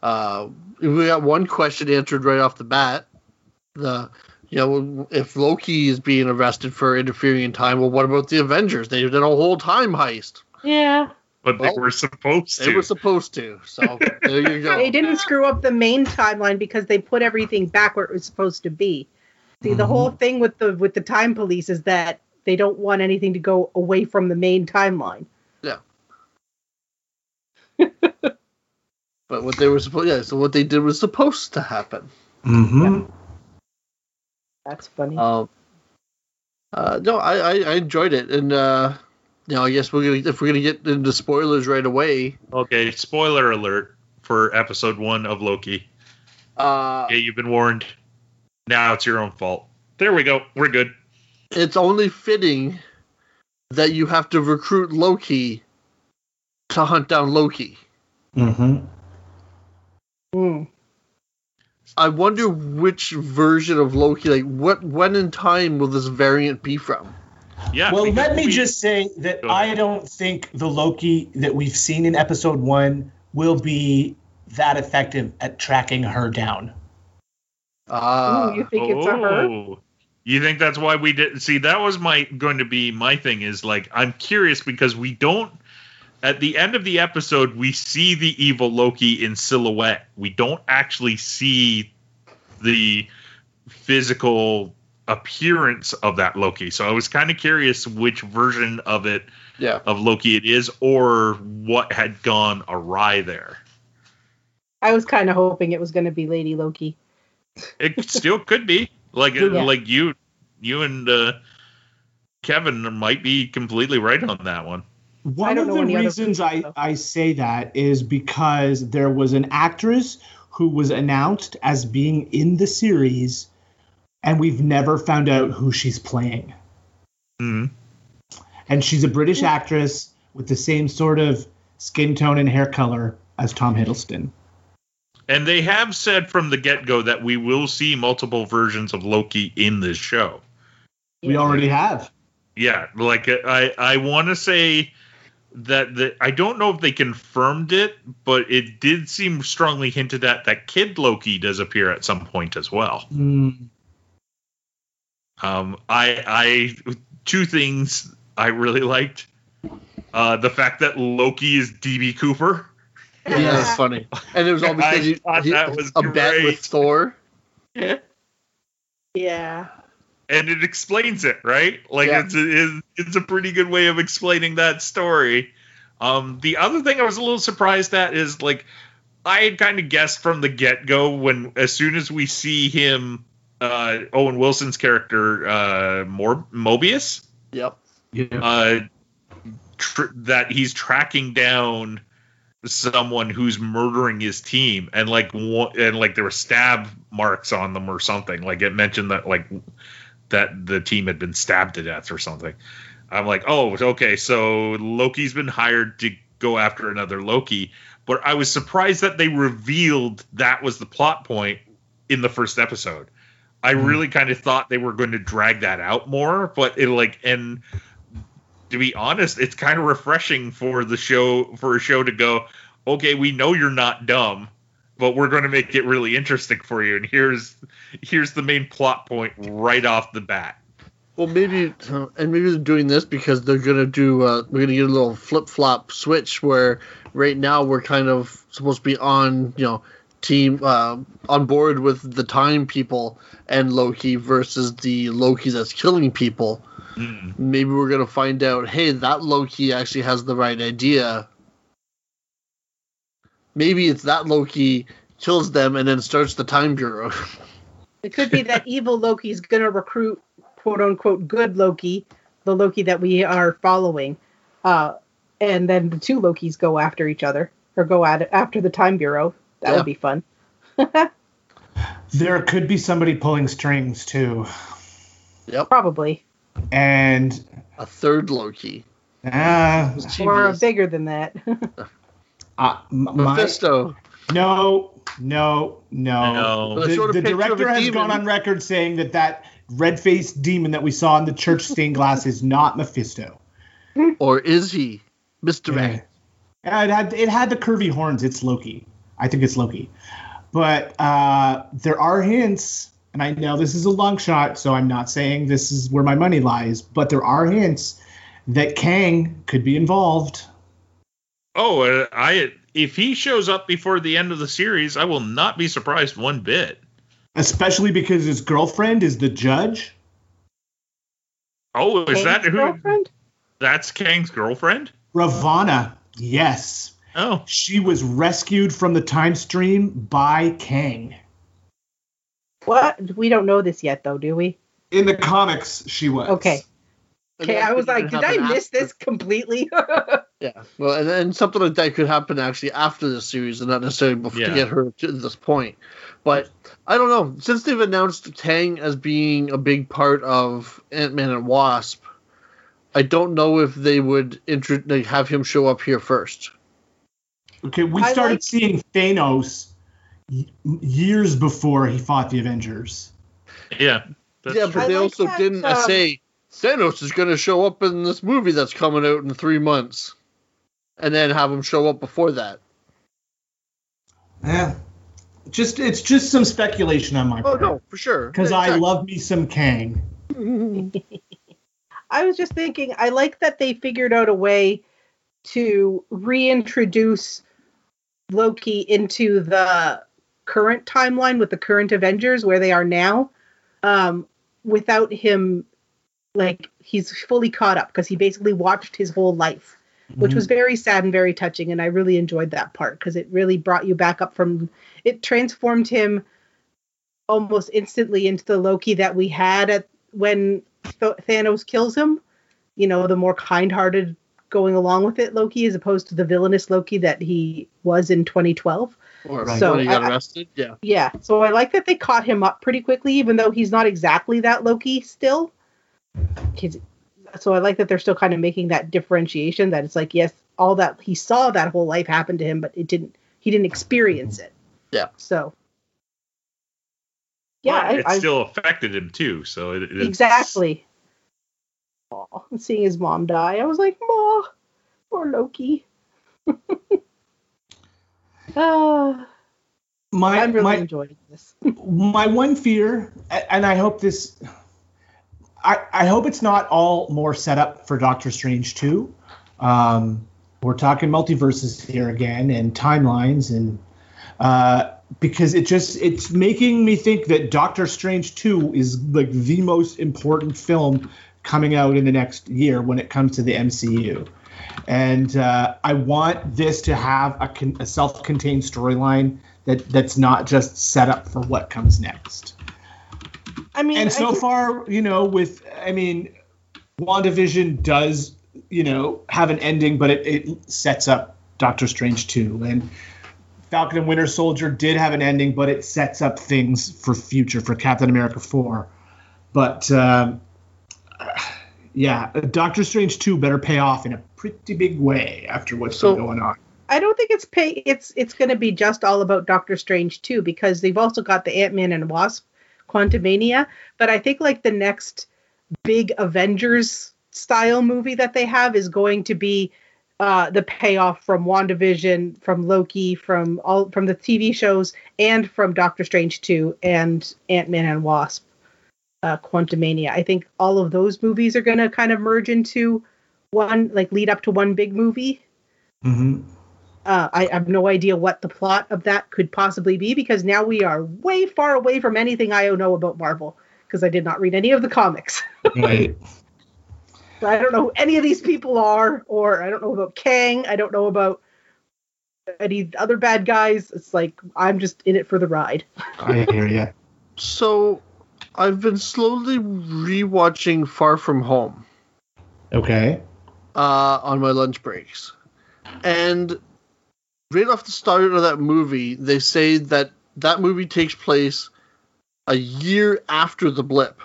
Uh, we got one question answered right off the bat. The you know if Loki is being arrested for interfering in time, well, what about the Avengers? They did a whole time heist. Yeah. But Well, they were supposed to. They were supposed to. So there you go. They didn't screw up the main timeline because they put everything back where it was supposed to be. See, the Mhm. whole thing with the with the time police is that they don't want anything to go away from the main timeline. Yeah. but what they were supposed, yeah. So what they did was supposed to happen. Mm-hmm. That's funny. Um, uh, no, I, I, I enjoyed it, and uh, you know, I guess we're gonna if we're gonna get into spoilers right away. Okay, spoiler alert for episode one of Loki. Uh, Yeah, you've been warned. Now it's your own fault. There we go. We're good. it's only fitting that you have to recruit Loki to hunt down Loki. Mm-hmm. Mm. I wonder which version of Loki, like what when in time will this variant be from? Yeah. Well, let me we- just say that I don't think the Loki that we've seen in episode one will be that effective at tracking her down. Uh, Ooh, you think it's a her? Oh. You think that's why we didn't see that was my going to be my thing is like I'm curious because we don't at the end of the episode we see the evil Loki in silhouette. We don't actually see the physical appearance of that Loki. So I was kind of curious which version of it yeah. of Loki it is or what had gone awry there. I was kind of hoping it was going to be Lady Loki. It still could be like Yeah. like you you and uh, Kevin might be completely right on that one. One of the reasons I, though. I say that is because there was an actress who was announced as being in the series, and we've never found out who she's playing. hmm And she's a British actress with the same sort of skin tone and hair color as Tom Hiddleston. And they have said from the get go that we will see multiple versions of Loki in this show. We already have. Yeah, like I I want to say that the I don't know if they confirmed it, but it did seem strongly hinted at that Kid Loki does appear at some point as well. Mm, Um, I, I, two things I really liked. Uh, the fact that Loki is DB Cooper. Yeah, that's funny. And it was all because I he, he that was a bet with Thor. Yeah. And it explains it, right? Like Yeah. it's, a, it's it's a pretty good way of explaining that story. Um, the other thing I was a little surprised at is like I had kind of guessed from the get go when as soon as we see him, uh, Owen Wilson's character, uh, Mor- Mobius, Yep. yeah. uh, tr- that he's tracking down someone who's murdering his team and like one, and like there were stab marks on them or something like it mentioned that like that the team had been stabbed to death or something i'm like oh okay so loki's been hired to go after another loki but i was surprised that they revealed that was the plot point in the first episode i Mhm. really kind of thought they were going to drag that out more but it like and to be honest, it's kind of refreshing for the show for a show to go, okay, we know you're not dumb, but we're going to make it really interesting for you. And here's here's the main plot point right off the bat. Well, maybe, and maybe they're doing this because they're gonna do. Uh, we're gonna get a little flip flop switch where right now we're kind of supposed to be on, you know, team uh, on board with the time people and Loki versus the Loki that's killing people. Mm. Maybe we're gonna find out. Hey, that Loki actually has the right idea. Maybe it's that Loki kills them and then starts the time bureau. It could be that evil Loki's going to recruit quote unquote good Loki, the Loki that we are following. Uh, and then the two Lokis go after each other or go at it after the Time Bureau. That Yeah. would be fun. There could be somebody pulling strings too. yep, Probably. And a third Loki. uh, Or bigger than that. uh, m- my, Mephisto. no, no, no. No. The, the director has demon. gone on record saying that that red-faced demon that we saw in the church stained glass is not Mephisto. Or is he? Misdirect. Uh, It had it had the curvy horns. It's Loki. I think it's Loki. But uh, there are hints, and I know this is a long shot, so I'm not saying this is where my money lies. But there are hints that Kang could be involved. Oh, uh, I if he shows up before the end of the series, I will not be surprised one bit. especially because his girlfriend is the judge. Oh, is Kang's that who? girlfriend? That's Kang's girlfriend? Ravonna, yes, Oh, she was rescued from the time stream by Kang. What? We don't know this yet, though, do we? In the comics, she was. Okay. Okay, I was like, did I miss after- this completely? Yeah, well, and then something like that could happen actually after the series, and not necessarily before, Yeah. to get her to this point. But I don't know. Since they've announced Kang as being a big part of Ant Man and Wasp, I don't know if they would intro- like, have him show up here first. Okay, we I started like- seeing Thanos years before he fought the Avengers. yeah. That's yeah, true. but I they like also that, didn't uh, um, say Thanos is going to show up in this movie that's coming out in three months, and then have him show up before that. Yeah, just it's just some speculation on my Oh part. no, for sure. because Yeah, I love me some Kang. I was just thinking, I like that they figured out a way to reintroduce Loki into the current timeline with the current Avengers where they are now, um, without him, like, he's fully caught up because he basically watched his whole life, which was very sad and very touching. And I really enjoyed that part because it really brought you back up from, it transformed him almost instantly into the Loki that we had at when Th- Thanos kills him. You know, the more kind-hearted, going along with it Loki, as opposed to the villainous Loki that he was in 2012. Or Right. So when he got I- I- arrested. Yeah. Yeah, so I like that they caught him up pretty quickly, even though he's not exactly that Loki still. He's, so I like that they're still kind of making that differentiation. That it's like, yes, all that he saw that whole life happen to him, but it didn't. He didn't experience it. Yeah. So. Yeah, But I, it I, still affected him too. So it, it's, exactly. Aw, seeing his mom die, I was like, "Ma, or Loki." Ah, My I'm really my enjoying this. my one fear, and I hope this, I, I hope it's not all more set up for Doctor Strange too. Um, we're talking multiverses here again and timelines and uh, because it just it's making me think that Doctor Strange two is like the most important film coming out in the next year when it comes to the MCU. And uh, I want this to have a, con- a self-contained storyline that that's not just set up for what comes next. I mean, And so can- far, you know, with I mean, WandaVision does you know have an ending, but it, it sets up Doctor Strange two, and Falcon and Winter Soldier did have an ending, but it sets up things for future for Captain America four. But um, yeah, Doctor Strange two better pay off in a pretty big way after what's So- been going on. I don't think it's pay. It's it's going to be just all about Doctor Strange too, because they've also got the Ant Man and Wasp, Quantumania. But I think like the next big Avengers style movie that they have is going to be uh, the payoff from WandaVision, from Loki, from all from the TV shows, and from Doctor Strange two and Ant Man and Wasp, uh, Quantumania. I think all of those movies are going to kind of merge into one, like lead up to one big movie. Mm-hmm. Uh, I have no idea what the plot of that could possibly be because now we are way far away from anything I know about Marvel because I did not read any of the comics. Right. So I don't know who any of these people are, or I don't know about Kang. I don't know about any other bad guys. It's like I'm just in it for the ride. I hear you. So, I've been slowly rewatching Far From Home Okay. uh, on my lunch breaks, and right off the start of that movie, they say that that movie takes place a year after the blip.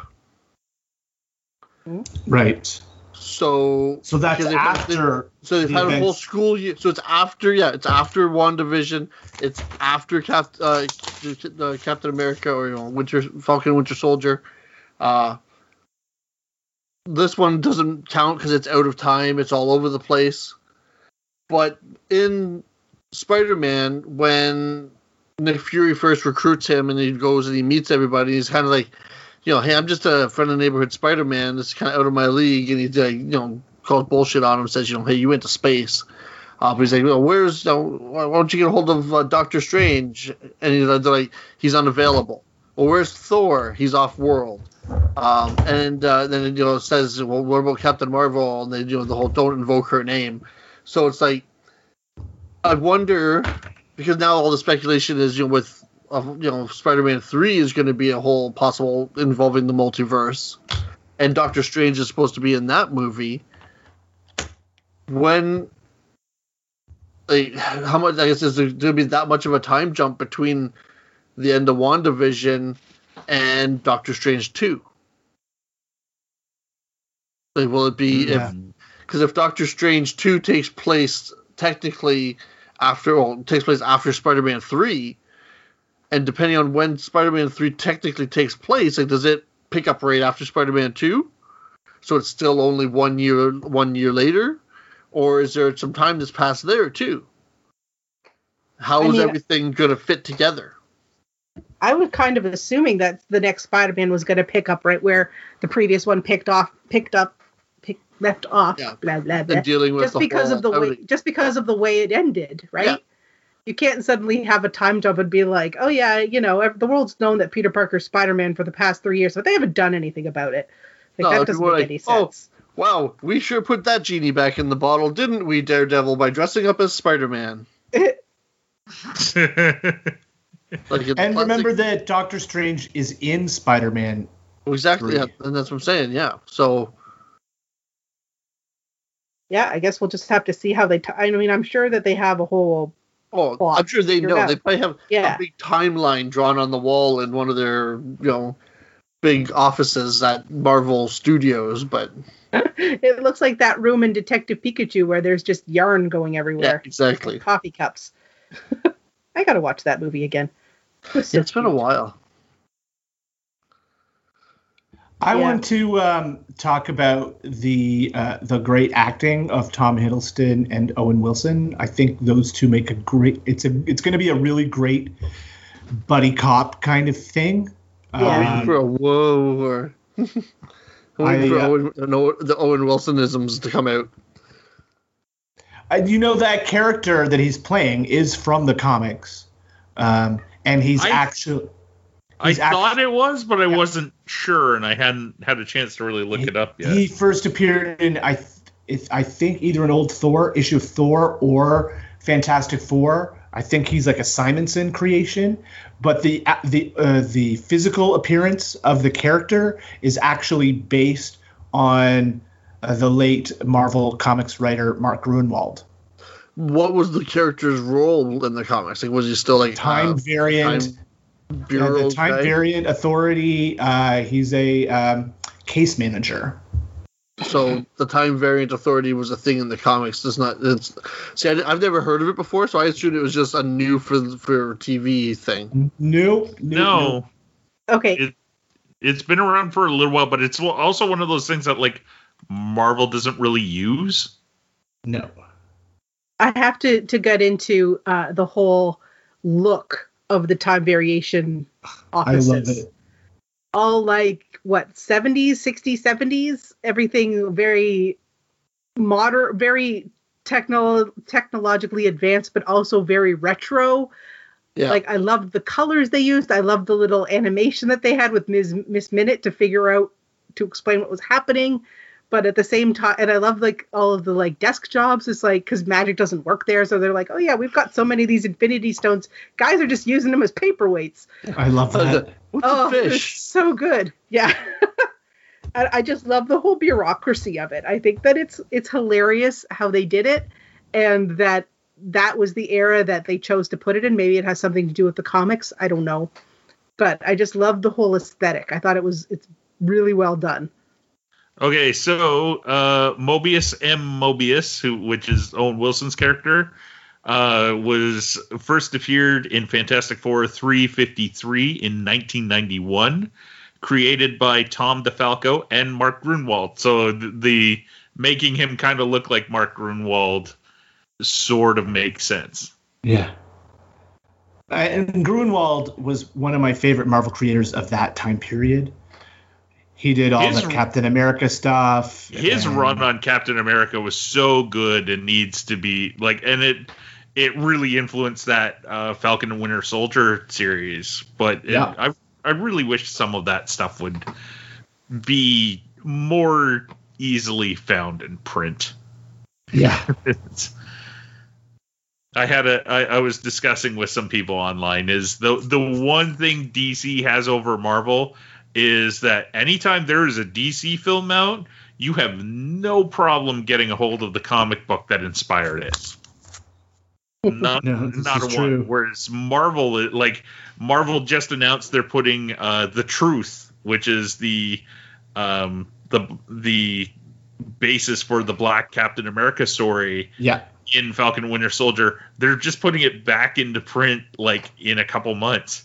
Right. So, So that's because they've had- after. so they've the had a whole school year. So it's after, yeah, it's after WandaVision. It's after Cap, uh, uh, Captain America or you know, Winter Falcon, Winter Soldier. Uh, this one doesn't count because it's out of time. It's all over the place. But in Spider-Man, when Nick Fury first recruits him and he goes and he meets everybody, he's kind of like, you know, hey, I'm just a friend of the neighborhood Spider-Man. That's kind of out of my league, and he's like, you know, calls bullshit on him, says, you know, hey, you went to space. Uh, but he's like, well, where's, know, why don't you get a hold of uh, Doctor Strange? And he's like, he's unavailable. Well, where's Thor? He's off world. Um, and uh, then it, you know says, well, what about Captain Marvel? And then you know the whole don't invoke her name. So it's like, I wonder because now all the speculation is you know with uh, you know Spider-Man three is going to be a whole possible involving the multiverse, and Doctor Strange is supposed to be in that movie. When like how much I guess is there going to be that much of a time jump between the end of WandaVision and Doctor Strange 2? Like, will it be Yeah. if because if Doctor Strange 2 takes place technically after well takes place after Spider-Man 3 and depending on when Spider-Man 3 technically takes place like does it pick up right after Spider-Man 2 so it's still only one year one year later or is there some time that's passed there too How I is mean- everything going to fit together I was kind of assuming that the next Spider-Man was going to pick up right where the previous one picked off, picked up, pick, left off. Yeah. Blah blah blah. and dealing with Just because whole of the way, just because of the way it ended, right? Yeah. You can't suddenly have a time jump and be like, oh yeah, you know, the world's known that Peter Parker's Spider-Man for the past three years, but they haven't done anything about it. Like No, that if doesn't make like, any oh. Wow, we sure put that genie back in the bottle, didn't we, Daredevil, by dressing up as Spider-Man? Like it's And remember that Doctor Strange is in Spider-Man. exactly, yeah, and that's what I'm saying. Yeah, so yeah, I guess we'll just have to see how they. T- I mean, I'm sure that they have a whole. Oh, Well, I'm sure they know. They probably have Yeah. a big timeline drawn on the wall in one of their, you know, big offices at Marvel Studios. But it looks like that room in Detective Pikachu where there's just yarn going everywhere. yeah, exactly. Coffee cups. I gotta watch that movie again. It so It's been a while. I Yeah. want to um, talk about the uh, the great acting of Tom Hiddleston and Owen Wilson. I think those two make a great. It's a. It's going to be a really great buddy cop kind of thing. Yeah. Um, for a whoa or I, for uh, Owen, the Owen Wilsonisms to come out. Uh, you know that character that he's playing is from the comics, um, and he's I- actually I He's act- thought it was, but I Yeah. wasn't sure, and I hadn't had a chance to really look it up yet. he first appeared in I th- if, I think either an old Thor issue of Thor or Fantastic Four. I think he's like a Simonson creation, but the the uh, the physical appearance of the character is actually based on uh, the late Marvel comics writer Mark Gruenwald. What was the character's role in the comics? Like, was he still like Time uh, variant. time Bureau the time guy? variance authority. Uh, he's a um, case manager. So the time variance authority was a thing in the comics. It's not. It's see, I, have never heard of it before, so I assumed it was just a new for for TV thing. Nope. nope, no, nope. Okay, It- it's been around for a little while, but it's also one of those things that like Marvel doesn't really use. no. I have to to get into uh, the whole look of the time variation I offices. love it. All like what 70s, 60s, 70s, everything very modern, very techno technologically advanced, but also very retro. Yeah, Like I loved the colors they used. I loved the little animation that they had with Ms. Miss Minute to figure out to explain what was happening. But at the same time, and I love like all of the like desk jobs. It's like because magic doesn't work there, so they're like, oh yeah, we've got so many of these Infinity Stones. Guys are just using them as paperweights. I love oh, that. what's oh, a fish? it's so good. Yeah. I, I just love the whole bureaucracy of it. I think that it's it's hilarious how they did it, and that that was the era that they chose to put it in. Maybe it has something to do with the comics. I don't know, but I just love the whole aesthetic. I thought it was it's really well done. Okay, so uh, Mobius M. Mobius, who which is Owen Wilson's character, uh, was first appeared in Fantastic Four 353 in 1991, created by Tom DeFalco and Mark Gruenwald. So the, the making him kind of look like Mark Gruenwald sort of makes sense. Yeah. Uh, and Gruenwald was one of my favorite Marvel creators of that time period. He did all His- the Captain America stuff. His and- run on Captain America was so good and needs to be like, and it it really influenced that uh, Falcon and Winter Soldier series. But it, Yeah. I I really wish some of that stuff would be more easily found in print. Yeah. It's- I had a I, I was discussing with some people online is the the one thing DC has over Marvel is that anytime there is a DC film out, you have no problem getting a hold of the comic book that inspired it. Not No, not a true. one. Whereas Marvel, like Marvel, just announced they're putting uh, the Truth, which is the um, the the basis for the Black Captain America story Yeah. in Falcon Winter Soldier. They're just putting it back into print like in a couple months.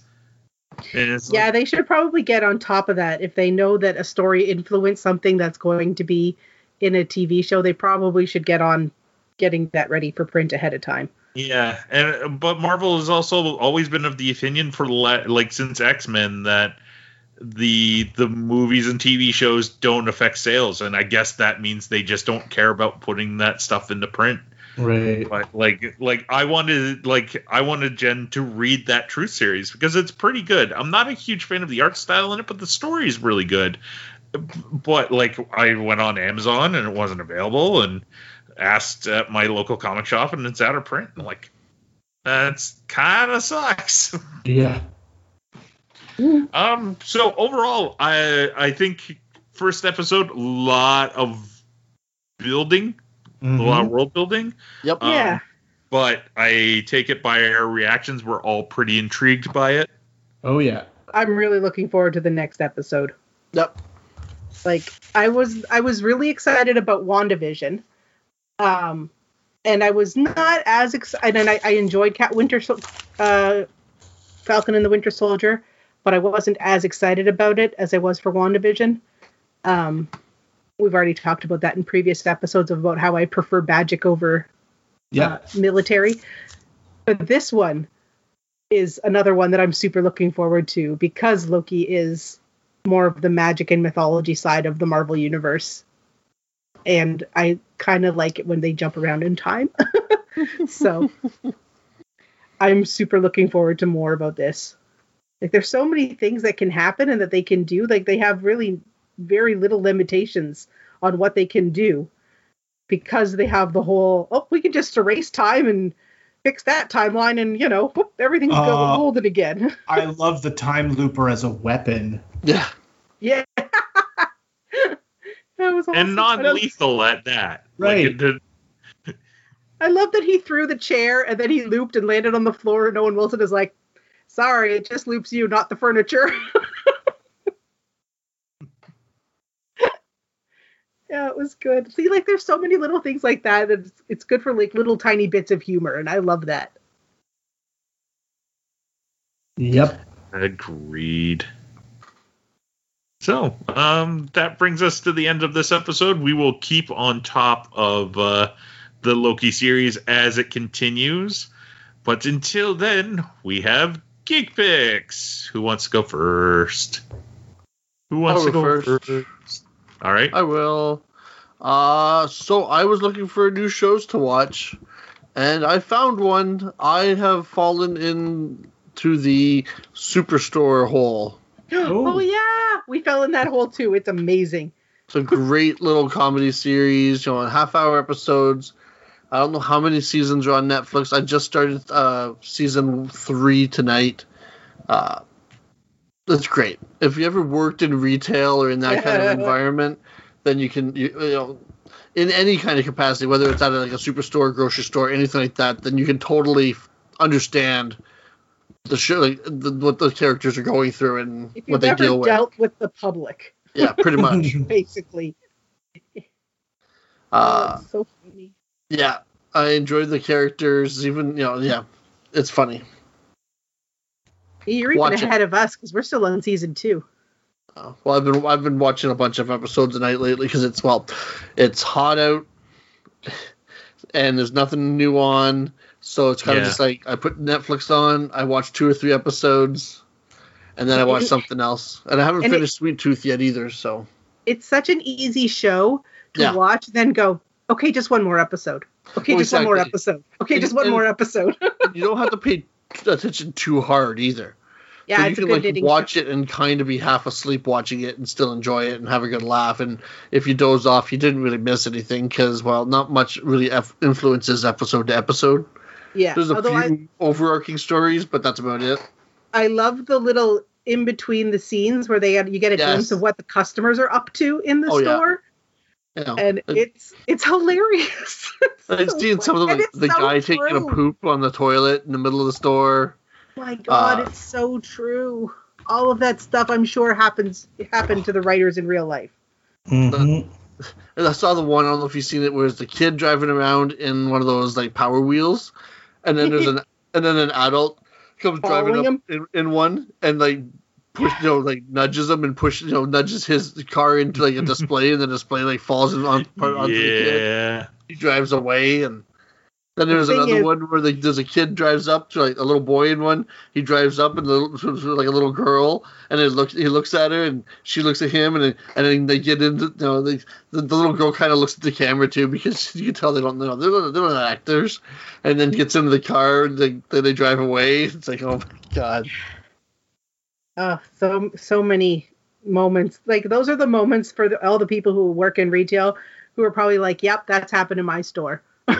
Yeah, like, they should probably get on top of that. If they know that a story influenced something that's going to be in a TV show, they probably should get on getting that ready for print ahead of time. yeah, and but Marvel has also always been of the opinion for like since X Men that the the movies and TV shows don't affect sales, and I guess that means they just don't care about putting that stuff into print. Right. But like like I wanted like I wanted Jen to read that Truth series because it's pretty good. I'm not a huge fan of the art style in it, but the story is really good. But like I went on Amazon and it wasn't available and asked at my local comic shop and it's out of print. I'm like that's kind of sucks. Yeah. Um. So overall, I I think first episode a lot of building, a lot of Mhm. world building. Yep. Um, Yeah. But I take it by our reactions, we're all pretty intrigued by it. Oh yeah. I'm really looking forward to the next episode. Yep. Like I was I was really excited about WandaVision. Um and I was not as excited and I, I enjoyed Cat Winter uh Falcon and the Winter Soldier, but I wasn't as excited about it as I was for WandaVision. Um we've already talked about that in previous episodes about how I prefer magic over Yeah. uh, military. But this one is another one that I'm super looking forward to because Loki is more of the magic and mythology side of the Marvel universe. And I kind of like it when they jump around in time. so I'm super looking forward to more about this. Like there's so many things that can happen and that they can do. Like they have really very little limitations on what they can do because they have the whole oh we can just erase time and fix that timeline and you know whoop, everything's go Uh, golden again I love the time looper as a weapon. Yeah. yeah that was awesome. And non-lethal at that. Right. Like, it- it- I love that he threw the chair and then he looped and landed on the floor and Owen Wilson is like sorry it just loops you not the furniture yeah it was good see like there's so many little things like that that it's, it's good for like little tiny bits of humor and i love that Yep. Agreed. So, um, that brings us to the end of this episode. We will keep on top of uh, the Loki series as it continues. But until then, we have Geek Picks. Who wants to go first? Who wants I'll to go go first. first? All right. I will. Uh, so I was looking for new shows to watch, and I found one. I have fallen into the Superstore hole. oh yeah we fell in that hole too it's amazing It's a great little comedy series, you know, half hour episodes. I don't know how many seasons are on Netflix. I just started uh, season three tonight. Uh, that's great. If you ever worked in retail or in that kind of environment, then you can, you, you know, in any kind of capacity, whether it's at like a superstore, grocery store, anything like that, then you can totally understand the show, like the, what the characters are going through and if what they deal with. dealt with the public Yeah, pretty much. basically Uh, oh, so funny Yeah, I enjoyed the characters. Even you know, yeah, it's funny. You're even Watch it. ahead of us because we're still on season two Uh, well, I've been I've been watching a bunch of episodes a night lately because it's well, it's hot out. and there's nothing new on. So it's kind of Yeah. just like I put Netflix on, I watch two or three episodes, and then I watch And- something else. And I haven't and it- finished Sweet Tooth yet either. So It's such an easy show to Yeah. watch, then go, okay, just one more episode. Okay, Well, just one more episode. Okay, And- just one and- more episode. you don't have to pay attention too hard either. yeah, so you can like watch it and kind of be half asleep watching it and still enjoy it and have a good laugh. And if you doze off, you didn't really miss anything because well, not much really f- influences episode to episode. Yeah, There's a although I, few overarching stories, but that's about it. I love the little in between the scenes where they you get a Yes. glimpse of what the customers are up to in the Oh, store, You know, and And- it's it's hilarious. I've So seen some of the, And the so guy taking a poop on the toilet in the middle of the store. My God, Uh, it's so true. All of that stuff, I'm sure, happens happened to the writers in real life. Mhm. And I saw the one. I don't know if you've seen it, where it's the kid driving around in one of those like power wheels, and then there's an and then an adult comes driving up in, in one and like push you know like nudges him and push you know nudges his car into like a display and the display like falls in on onto the kid. Yeah. He drives away and. Then there's thing another is- one where like, there's a kid drives up to like a little boy in one. He drives up and the, like a little girl, and it looks he looks at her and she looks at him, and then, and then they get into you know they, the, the little girl kind of looks at the camera too because you can tell they don't know they're not, they're not actors, and then gets into the car and they, then they drive away. It's like oh my god, Uh, so so many moments. Like those are the moments for the, all the people who work in retail who are probably like, "Yep, that's happened in my store."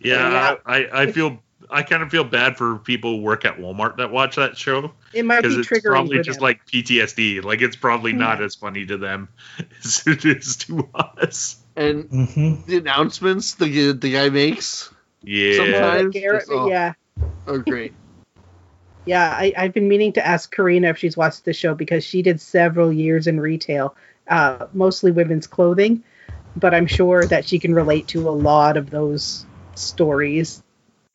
Yeah, Yeah. I, I feel I kind of feel bad for people who work at Walmart that watch that show It might be it's triggering probably just them. like PTSD. Like it's probably not Yeah. as funny to them as it is to us. and Mhm. the announcements the the guy makes Yeah. Sometimes- Garrett, just, oh. yeah, are great. Yeah. I, I've been meaning to ask Karina if she's watched the show because she did several years in retail, uh, mostly women's clothing, but I'm sure that she can relate to a lot of those stories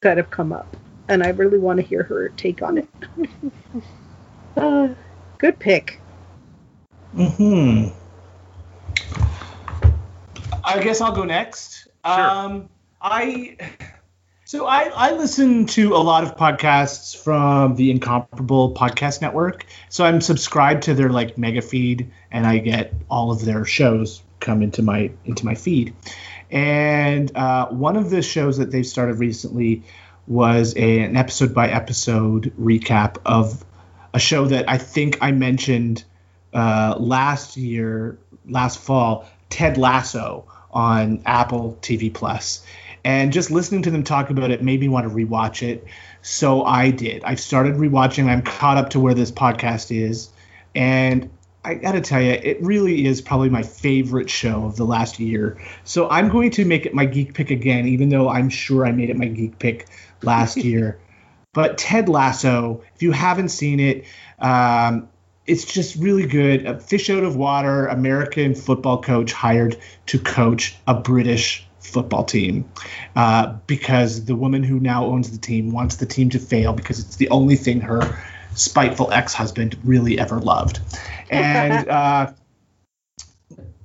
that have come up, and I really want to hear her take on it. uh, good pick. Hmm. I guess I'll go next. Sure. Um, I so I I listen to a lot of podcasts from the Incomparable Podcast Network. So I'm subscribed to their like mega feed, and I get all of their shows come into my into my feed. And uh, one of the shows that they've started recently was a, an episode by episode recap of a show that I think I mentioned uh, last year, last fall, Ted Lasso on Apple TV Plus. And just listening to them talk about it made me want to rewatch it. So I did. I've started rewatching. I'm caught up to where this podcast is. And I got to tell you, it really is probably my favorite show of the last year. So I'm going to make it my geek pick again, even though I'm sure I made it my geek pick last year. But Ted Lasso, if you haven't seen it, um, it's just really good. A fish out of water American football coach hired to coach a British football team uh, because the woman who now owns the team wants the team to fail because it's the only thing her spiteful ex-husband really ever loved. And uh,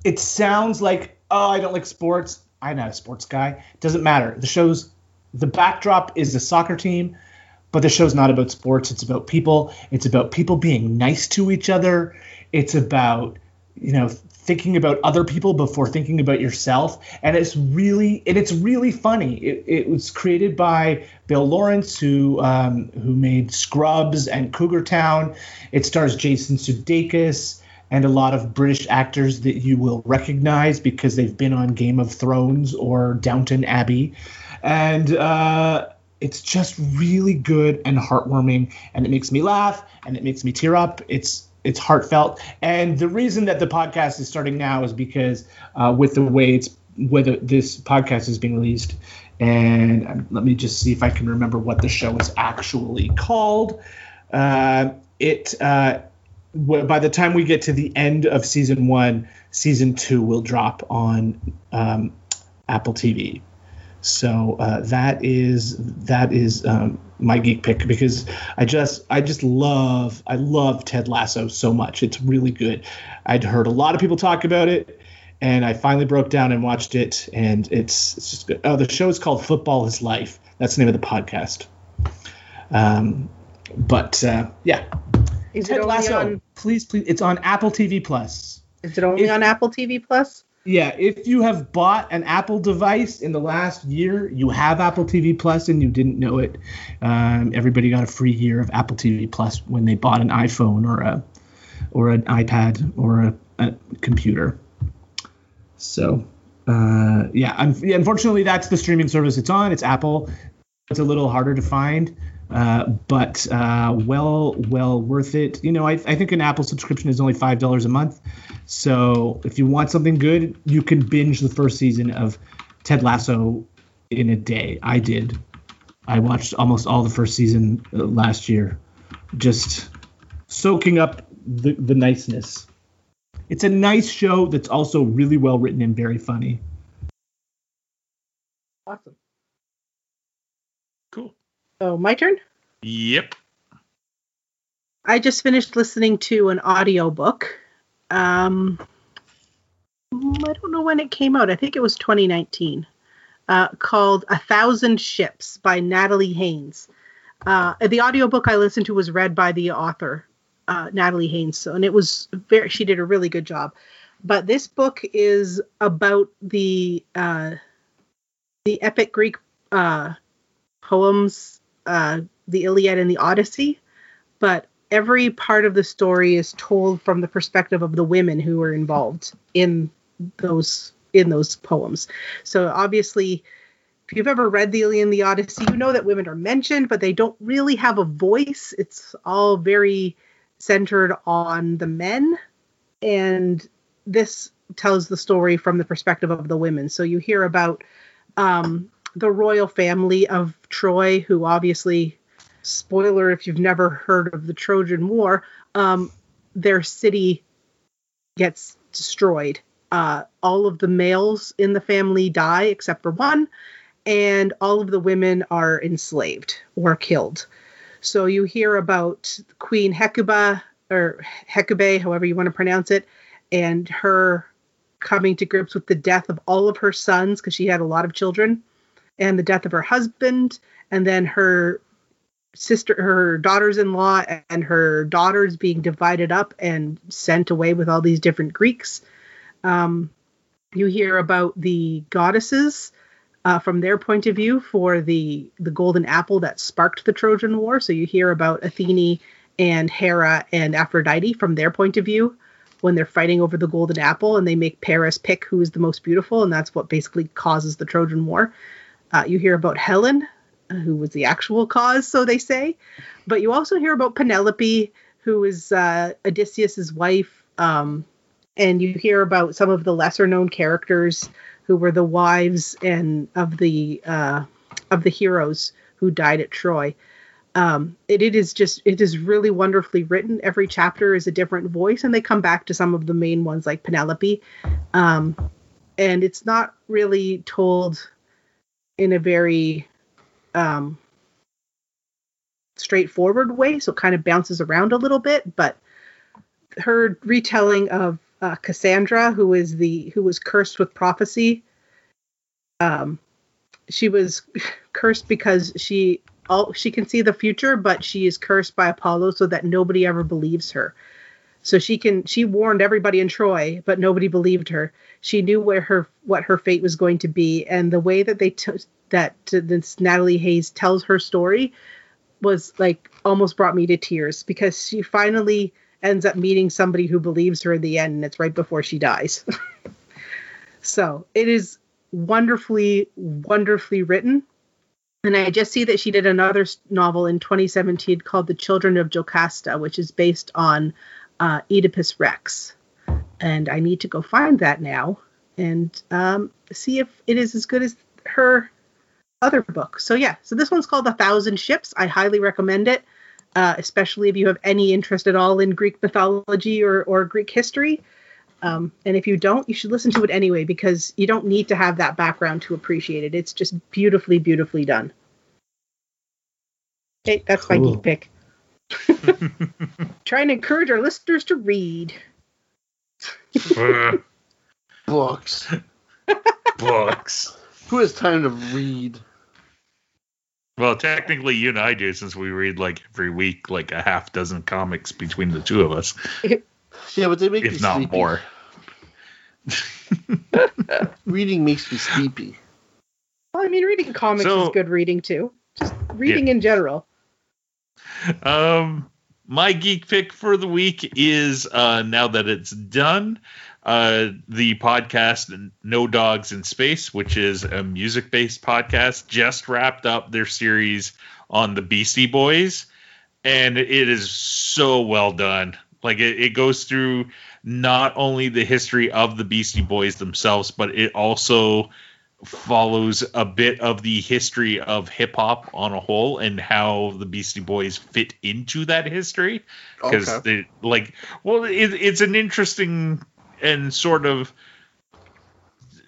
it sounds like, oh, I don't like sports. I'm not a sports guy. Doesn't matter. The show's the backdrop is a soccer team, but the show's not about sports. It's about people. It's about people being nice to each other. It's about you know thinking about other people before thinking about yourself. And it's really and it's really funny. It, it was created by bill lawrence who um, who made scrubs and cougar town. It stars jason sudeikis and a lot of british actors that you will recognize because they've been on game of thrones or downton abbey. And uh, it's just really good and heartwarming. And it makes me laugh and it makes me tear up. It's it's heartfelt. And the reason that the podcast is starting now is because uh, with the way it's whether this podcast is being released and um, let me just see if i can remember what the show is actually called. Uh, it uh, w- by the time we get to the end of season one season two will drop on um, apple tv so uh, that is that is um, my geek pick because I just I just love I love Ted Lasso so much. It's really good. I'd heard a lot of people talk about it, and I finally broke down and watched it, and it's it's just good. Oh, the show is called Football Is Life. That's the name of the podcast. Um, but uh, yeah, Is Ted it Lasso. on? Please, please, it's on Apple TV Plus. Is it only If- on Apple TV Plus? Yeah, if you have bought an Apple device in the last year, you have Apple TV Plus and you didn't know it. Um, everybody got a free year of Apple TV Plus when they bought an iPhone or a or an iPad or a, a computer. So, uh, yeah, un- yeah, unfortunately, that's the streaming service it's on. It's Apple. It's a little harder to find, uh, but uh, well, well worth it. You know, I, I think an Apple subscription is only five dollars a month. So if you want something good, you can binge the first season of Ted Lasso in a day. I did. I watched almost all the first season uh, last year, just soaking up the, the niceness. It's a nice show that's also really well written and very funny. Awesome. So my turn. Yep. I just finished listening to an audiobook. Um, I don't know when it came out. I think it was 2019. Uh, called A Thousand Ships by Natalie Haynes. Uh, the audiobook I listened to was read by the author, uh, Natalie Haynes. So, and it was very, she did a really good job. But this book is about the uh, the epic Greek uh, poems, uh, the Iliad and the Odyssey. But every part of the story is told from the perspective of the women who were involved in those in those poems. So obviously, if you've ever read the Iliad and the Odyssey, you know that women are mentioned, but they don't really have a voice. It's all very centered on the men, and this tells the story from the perspective of the women. So you hear about um, the royal family of Troy, who obviously spoiler if you've never heard of the Trojan War, um, their city gets destroyed. Uh, all of the males in the family die except for one, and all of the women are enslaved or killed. So you hear about Queen Hecuba or Hecuba, however you want to pronounce it, and her coming to grips with the death of all of her sons because she had a lot of children, and the death of her husband, and then her sister her daughters-in-law and her daughters being divided up and sent away with all these different greeks. Um, you hear about the goddesses uh, from their point of view for the the golden apple that sparked the trojan war. So you hear about athene and hera and aphrodite from their point of view when they're fighting over the golden apple and they make paris pick who is the most beautiful and that's what basically causes the trojan war uh, you hear about helen who was the actual cause, so they say. But you also hear about Penelope, who is uh, Odysseus's wife, um, and you hear about some of the lesser known characters who were the wives and of the uh, of the heroes who died at Troy. Um, it, it is just it is really wonderfully written. Every chapter is a different voice, and they come back to some of the main ones like Penelope. Um, and it's not really told in a very um, straightforward way, so it kind of bounces around a little bit. But her retelling of uh, Cassandra, who is the who was cursed with prophecy, um, she was cursed because she all she can see the future, but she is cursed by Apollo so that nobody ever believes her. So she can she warned everybody in Troy, but nobody believed her. She knew where her what her fate was going to be, and the way that they t- that this Natalie Haynes tells her story was like almost brought me to tears because she finally ends up meeting somebody who believes her in the end, and it's right before she dies. so it is wonderfully, wonderfully written. And I just see that she did another novel in 2017 called The Children of Jocasta, which is based on uh, Oedipus Rex. And I need to go find that now and um, see if it is as good as her other book. So yeah, so this one's called A Thousand Ships. I highly recommend it, uh, especially if you have any interest at all in Greek mythology or, or Greek history. Um, and if you don't, you should listen to it anyway because you don't need to have that background to appreciate it. It's just beautifully, beautifully done. Okay, that's my geek pick. Trying to encourage our listeners to read. Books. Books. Who has time to read? Well, technically, you and I do, since we read like every week, like a half dozen comics between the two of us, Yeah, but they make me if not sleepy. more. Reading makes me sleepy. Well, I mean, reading comics So- is good reading too. Just reading in general. Um, my geek pick for the week is uh, now that it's done, uh, the podcast No Dogs in Space, which is a music based podcast, just wrapped up their series on the Beastie Boys, and it is so well done. Like it, it goes through not only the history of the Beastie Boys themselves, but it also follows a bit of the history of hip hop on a whole and how the Beastie Boys fit into that history because Okay. they like well it, it's an interesting and sort of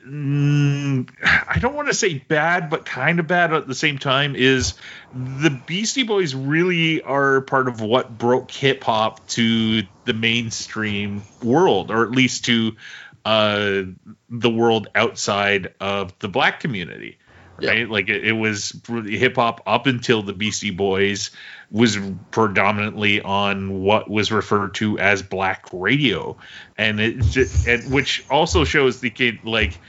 mm, I don't want to say bad but kind of bad at the same time is the Beastie Boys really are part of what broke hip hop to the mainstream world or at least to uh the world outside of the black community right? Like it, it was hip hop up until the Beastie Boys was predominantly on what was referred to as black radio. And it ju- and which also shows the kid like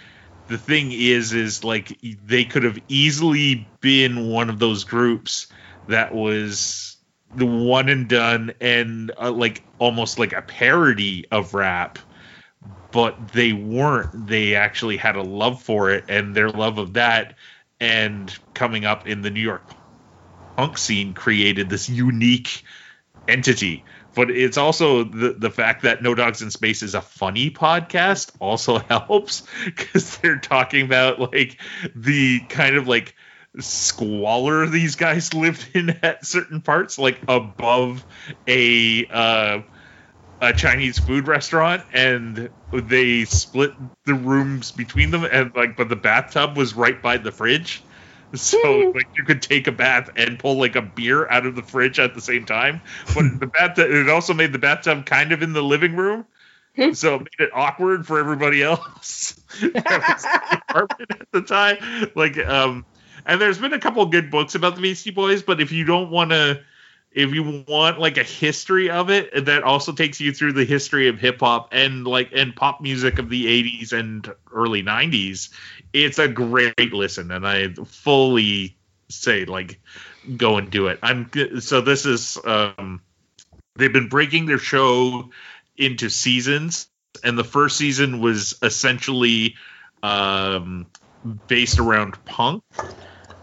the thing is is like they could have easily been one of those groups that was the one and done and uh, like almost like a parody of rap but they weren't. They actually had a love for it and their love of that and coming up in the New York punk scene created this unique entity. But it's also the the fact that No Dogs in Space is a funny podcast also helps because they're talking about like the kind of like squalor these guys lived in at certain parts, like above a uh, a Chinese food restaurant, and they split the rooms between them, and like, but the bathtub was right by the fridge. So like you could take a bath and pull like a beer out of the fridge at the same time, but the bathtub it also made the bathtub kind of in the living room, so it made it awkward for everybody else. That was the at the time. Like, um, and there's been a couple good books about the Beastie Boys, but if you don't want to, if you want like a history of it, that also takes you through the history of hip hop and like and pop music of the 80s and early 90s. It's a great listen, and I fully say like go and do it. I'm so this is um they've been breaking their show into seasons and the first season was essentially um based around punk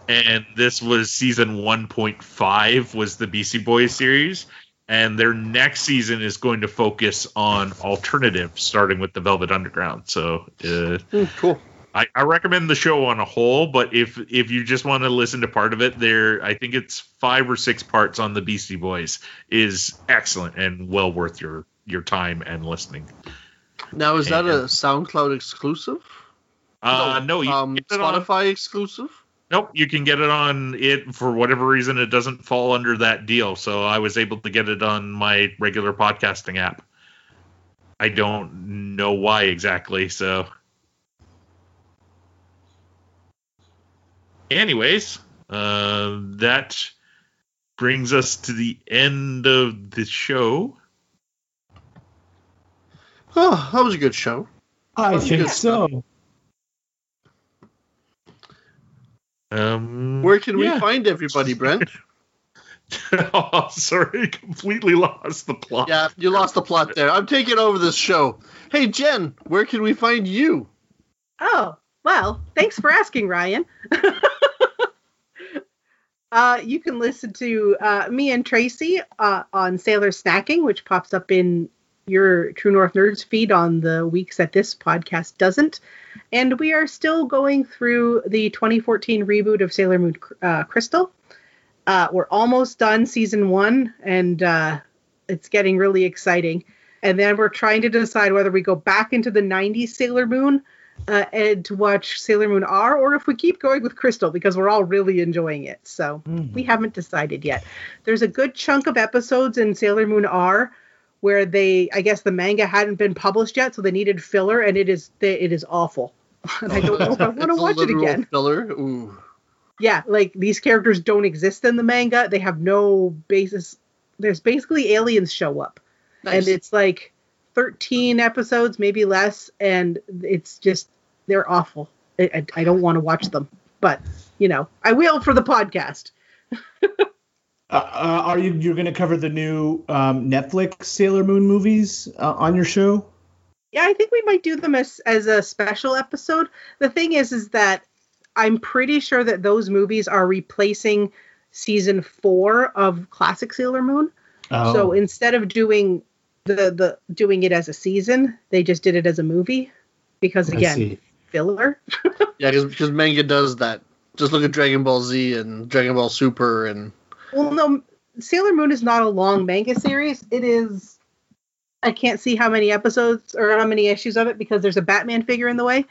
and this was season 1.5 was the Beastie Boys series and their next season is going to focus on alternative starting with the Velvet Underground so uh, Hmm, cool. I, I recommend the show on a whole, but if if you just want to listen to part of it, there I think it's five or six parts on the Beastie Boys is excellent and well worth your your time and listening. Now is that a SoundCloud exclusive? Uh, no, you um, it on- Spotify exclusive. Nope, you can get it on it for whatever reason. It doesn't fall under that deal, so I was able to get it on my regular podcasting app. I don't know why exactly, so. Anyways, uh, that brings us to the end of the show. Oh, that was a good show. I think good so. Um, Where can yeah. we find everybody, Brent? oh, sorry, completely lost the plot. yeah, you lost the plot there. I'm taking over this show. Hey, Jen, where can we find you? Oh, well, thanks for asking, Ryan. uh, you can listen to uh, me and Tracy uh, on Sailor Snacking, which pops up in your True North Nerds feed on the weeks that this podcast doesn't. And we are still going through the 2014 reboot of Sailor Moon uh, Crystal. Uh, we're almost done season one, and uh, it's getting really exciting. And then we're trying to decide whether we go back into the 90s Sailor Moon uh, and to watch Sailor Moon R, or if we keep going with Crystal because we're all really enjoying it. So Mm. we haven't decided yet. There's a good chunk of episodes in Sailor Moon R where they I guess the manga hadn't been published yet, so they needed filler, and it is it is awful. and I don't know if I want to watch it again. Filler. Ooh. Yeah, like these characters don't exist in the manga. They have no basis. There's basically aliens show up, Nice. and it's like 13 episodes, maybe less, and it's just they're awful. I, I, I don't want to watch them, but you know I will for the podcast. Uh, uh, are you you're going to cover the new um, Netflix Sailor Moon movies uh, on your show? Yeah, I think we might do them as as a special episode. The thing is, is that I'm pretty sure that those movies are replacing season four of classic Sailor Moon. Oh, So instead of doing the the doing it as a season, they just did it as a movie because again, filler. Yeah, because because manga does that. Just look at Dragon Ball Z and Dragon Ball Super and Well, no, Sailor Moon is not a long manga series. It is. I can't see how many episodes or how many issues of it because there's a Batman figure in the way.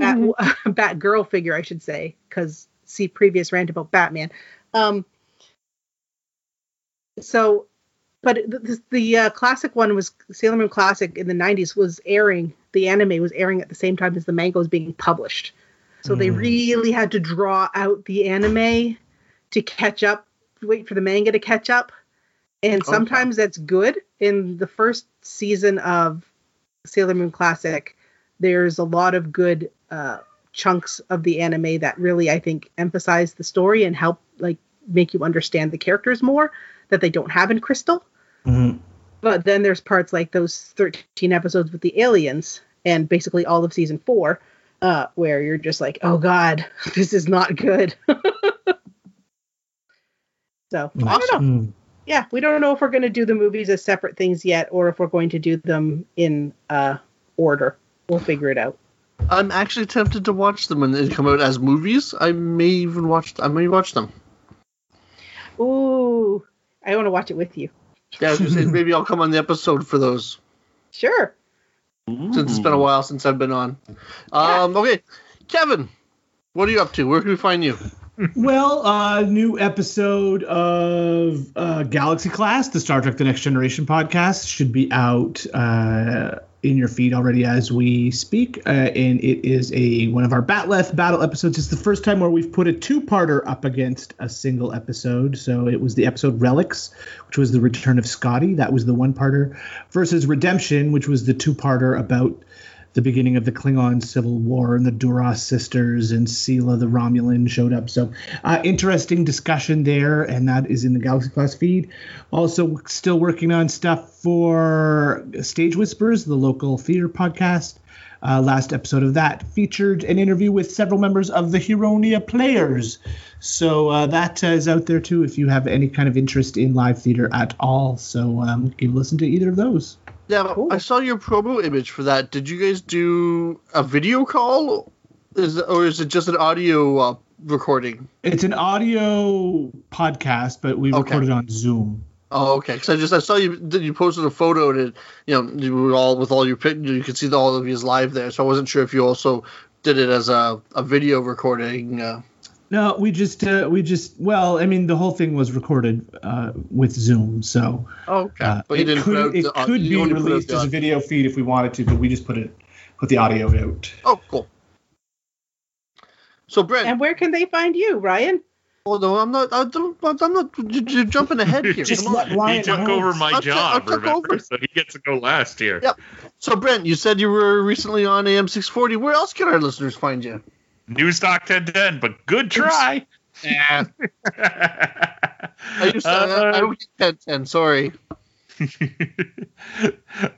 Bat, Batgirl figure, I should say, because see previous rant about Batman. Um. So, but the, the, the uh, classic one was Sailor Moon Classic in the '90s was airing. The anime was airing at the same time as the manga was being published. So they Mm. really had to draw out the anime to catch up, wait for the manga to catch up. And Okay. sometimes that's good. In the first season of Sailor Moon Classic, there's a lot of good uh, chunks of the anime that really, I think, emphasize the story and help like make you understand the characters more that they don't have in Crystal. Mhm. But then there's parts like those 13 episodes with the aliens and basically all of season four, uh, where you're just like, oh god, this is not good. so I don't know. Mm. Yeah, we don't know if we're going to do the movies as separate things yet, or if we're going to do them in uh, order. We'll figure it out. I'm actually tempted to watch them when they come out as movies. I may even watch. I may watch them. Ooh, I want to watch it with you. Yeah, I was gonna say, maybe I'll come on the episode for those Sure. since it's been a while since I've been on. Um, okay, Kevin, what are you up to? Where can we find you? Well, uh, new episode of uh, Galaxy Class, the Star Trek: The Next Generation podcast, should be out uh, in your feed already as we speak, uh, and it is a one of our Bat'leth battle episodes. It's the first time where we've put a two-parter up against a single episode. So it was the episode Relics, which was the return of Scotty. That was the one-parter, versus Redemption, which was the two-parter about the beginning of the Klingon Civil War and the Duras sisters and Sela the Romulan showed up. So uh, interesting discussion there, and that is in the Galaxy Class feed. Also, still working on stuff for Stage Whispers, the local theater podcast. Uh, last episode of that featured an interview with several members of the Huronia Players. So uh, that is out there too if you have any kind of interest in live theater at all. So um, a listen to either of those. Yeah, Cool. I saw your promo image for that. Did you guys do a video call? Is it, or is it just an audio uh, recording? It's an audio podcast, but we Okay. recorded on Zoom. Oh, okay. Because I just I saw you you posted a photo and it, you know you were all with all your. You could see all of you live there. So I wasn't sure if you also did it as a, a video recording. Uh, No, we just uh, we just well, I mean, the whole thing was recorded uh, with Zoom, so okay, uh, but you it didn't could put it the, could you be only put out released as a video feed if we wanted to, but we just put it put the audio out. Oh, cool. So Brent, And where can they find you, Ryan? oh no, I'm not. I don't, I'm not. you- You're jumping ahead here. Just Come on. let Ryan he took know. over my I'll t- I'll job, take remember? over. So he gets to go last here. Yep. So Brent, you said you were recently on AM640. Where else can our listeners find you? Newstalk 1010, but good try. Yeah. I used to. I, I get 1010. Sorry.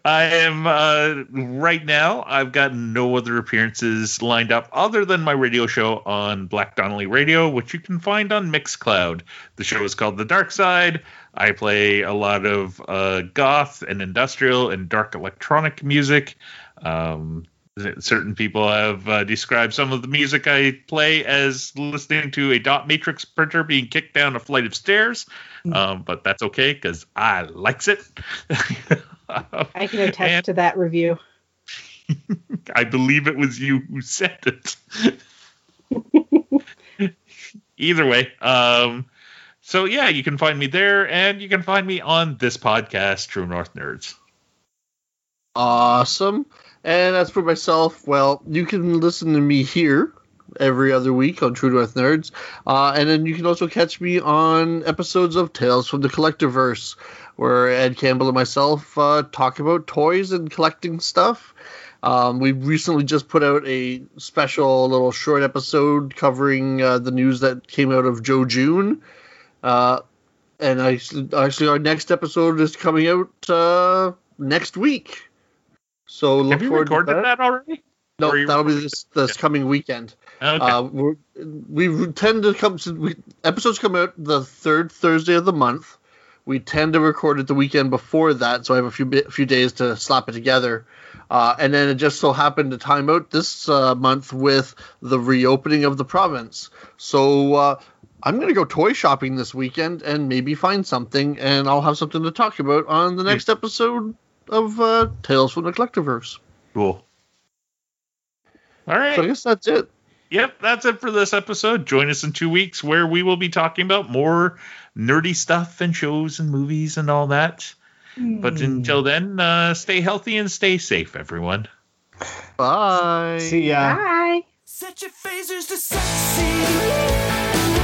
I am uh, right now. I've got no other appearances lined up other than my radio show on Black Donnelly Radio, which you can find on Mixcloud. The show is called The Dark Side. I play a lot of uh, goth and industrial and dark electronic music. Um, certain people have uh, described some of the music I play as listening to a dot matrix printer being kicked down a flight of stairs. Um, but that's okay because I likes it. I can attest And- to that review. I believe it was you who said it. Either way, um, So yeah, you can find me there, and you can find me on this podcast, True North Nerds. Awesome. And as for myself, well, you can listen to me here every other week on True North Nerds. Uh, and then you can also catch me on episodes of Tales from the Collectorverse, where Ed Campbell and myself uh, talk about toys and collecting stuff. Um, we recently just put out a special little short episode covering uh, the news that came out of Joe June. Uh, and I, actually, our next episode is coming out uh, next week. So look Have you forward to recorded that. that already? No, that'll be this this coming weekend. Okay. Uh, we're, we tend to come. We, episodes come out the third Thursday of the month. We tend to record it the weekend before that, so I have a few bit, few days to slap it together. Uh, and then it just so happened to time out this uh, month with the reopening of the province. So uh, I'm going to go toy shopping this weekend and maybe find something, and I'll have something to talk about on the next episode of uh, Tales from the Collectiverse. cool. All right. So I guess that's it. Yep, that's it for this episode. Join us in two weeks where we will be talking about more nerdy stuff and shows and movies and all that. But until then, uh, stay healthy and stay safe, everyone. Bye. See ya. Bye. Set your phasers to sexy.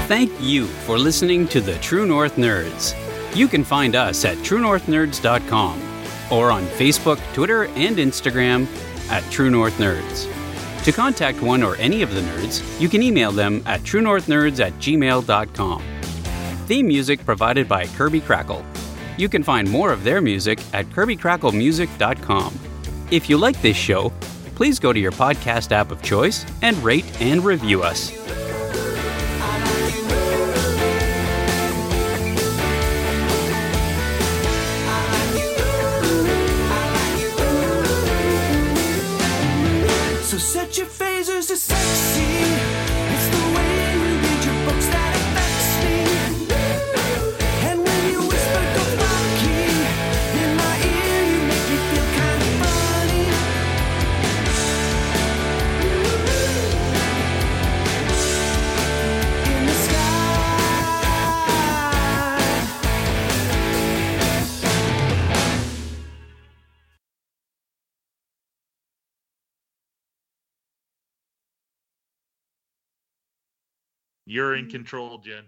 Thank you for listening to the True North Nerds. You can find us at truenorthnerds.com or on Facebook, Twitter, and Instagram at True North Nerds. To contact one or any of the nerds, you can email them at truenorthnerds at gmail.com. Theme music provided by Kirby Crackle. You can find more of their music at kirbycracklemusic.com. If you like this show, please go to your podcast app of choice and rate and review us. Phasers to sexy. You're in mm. control, Jen.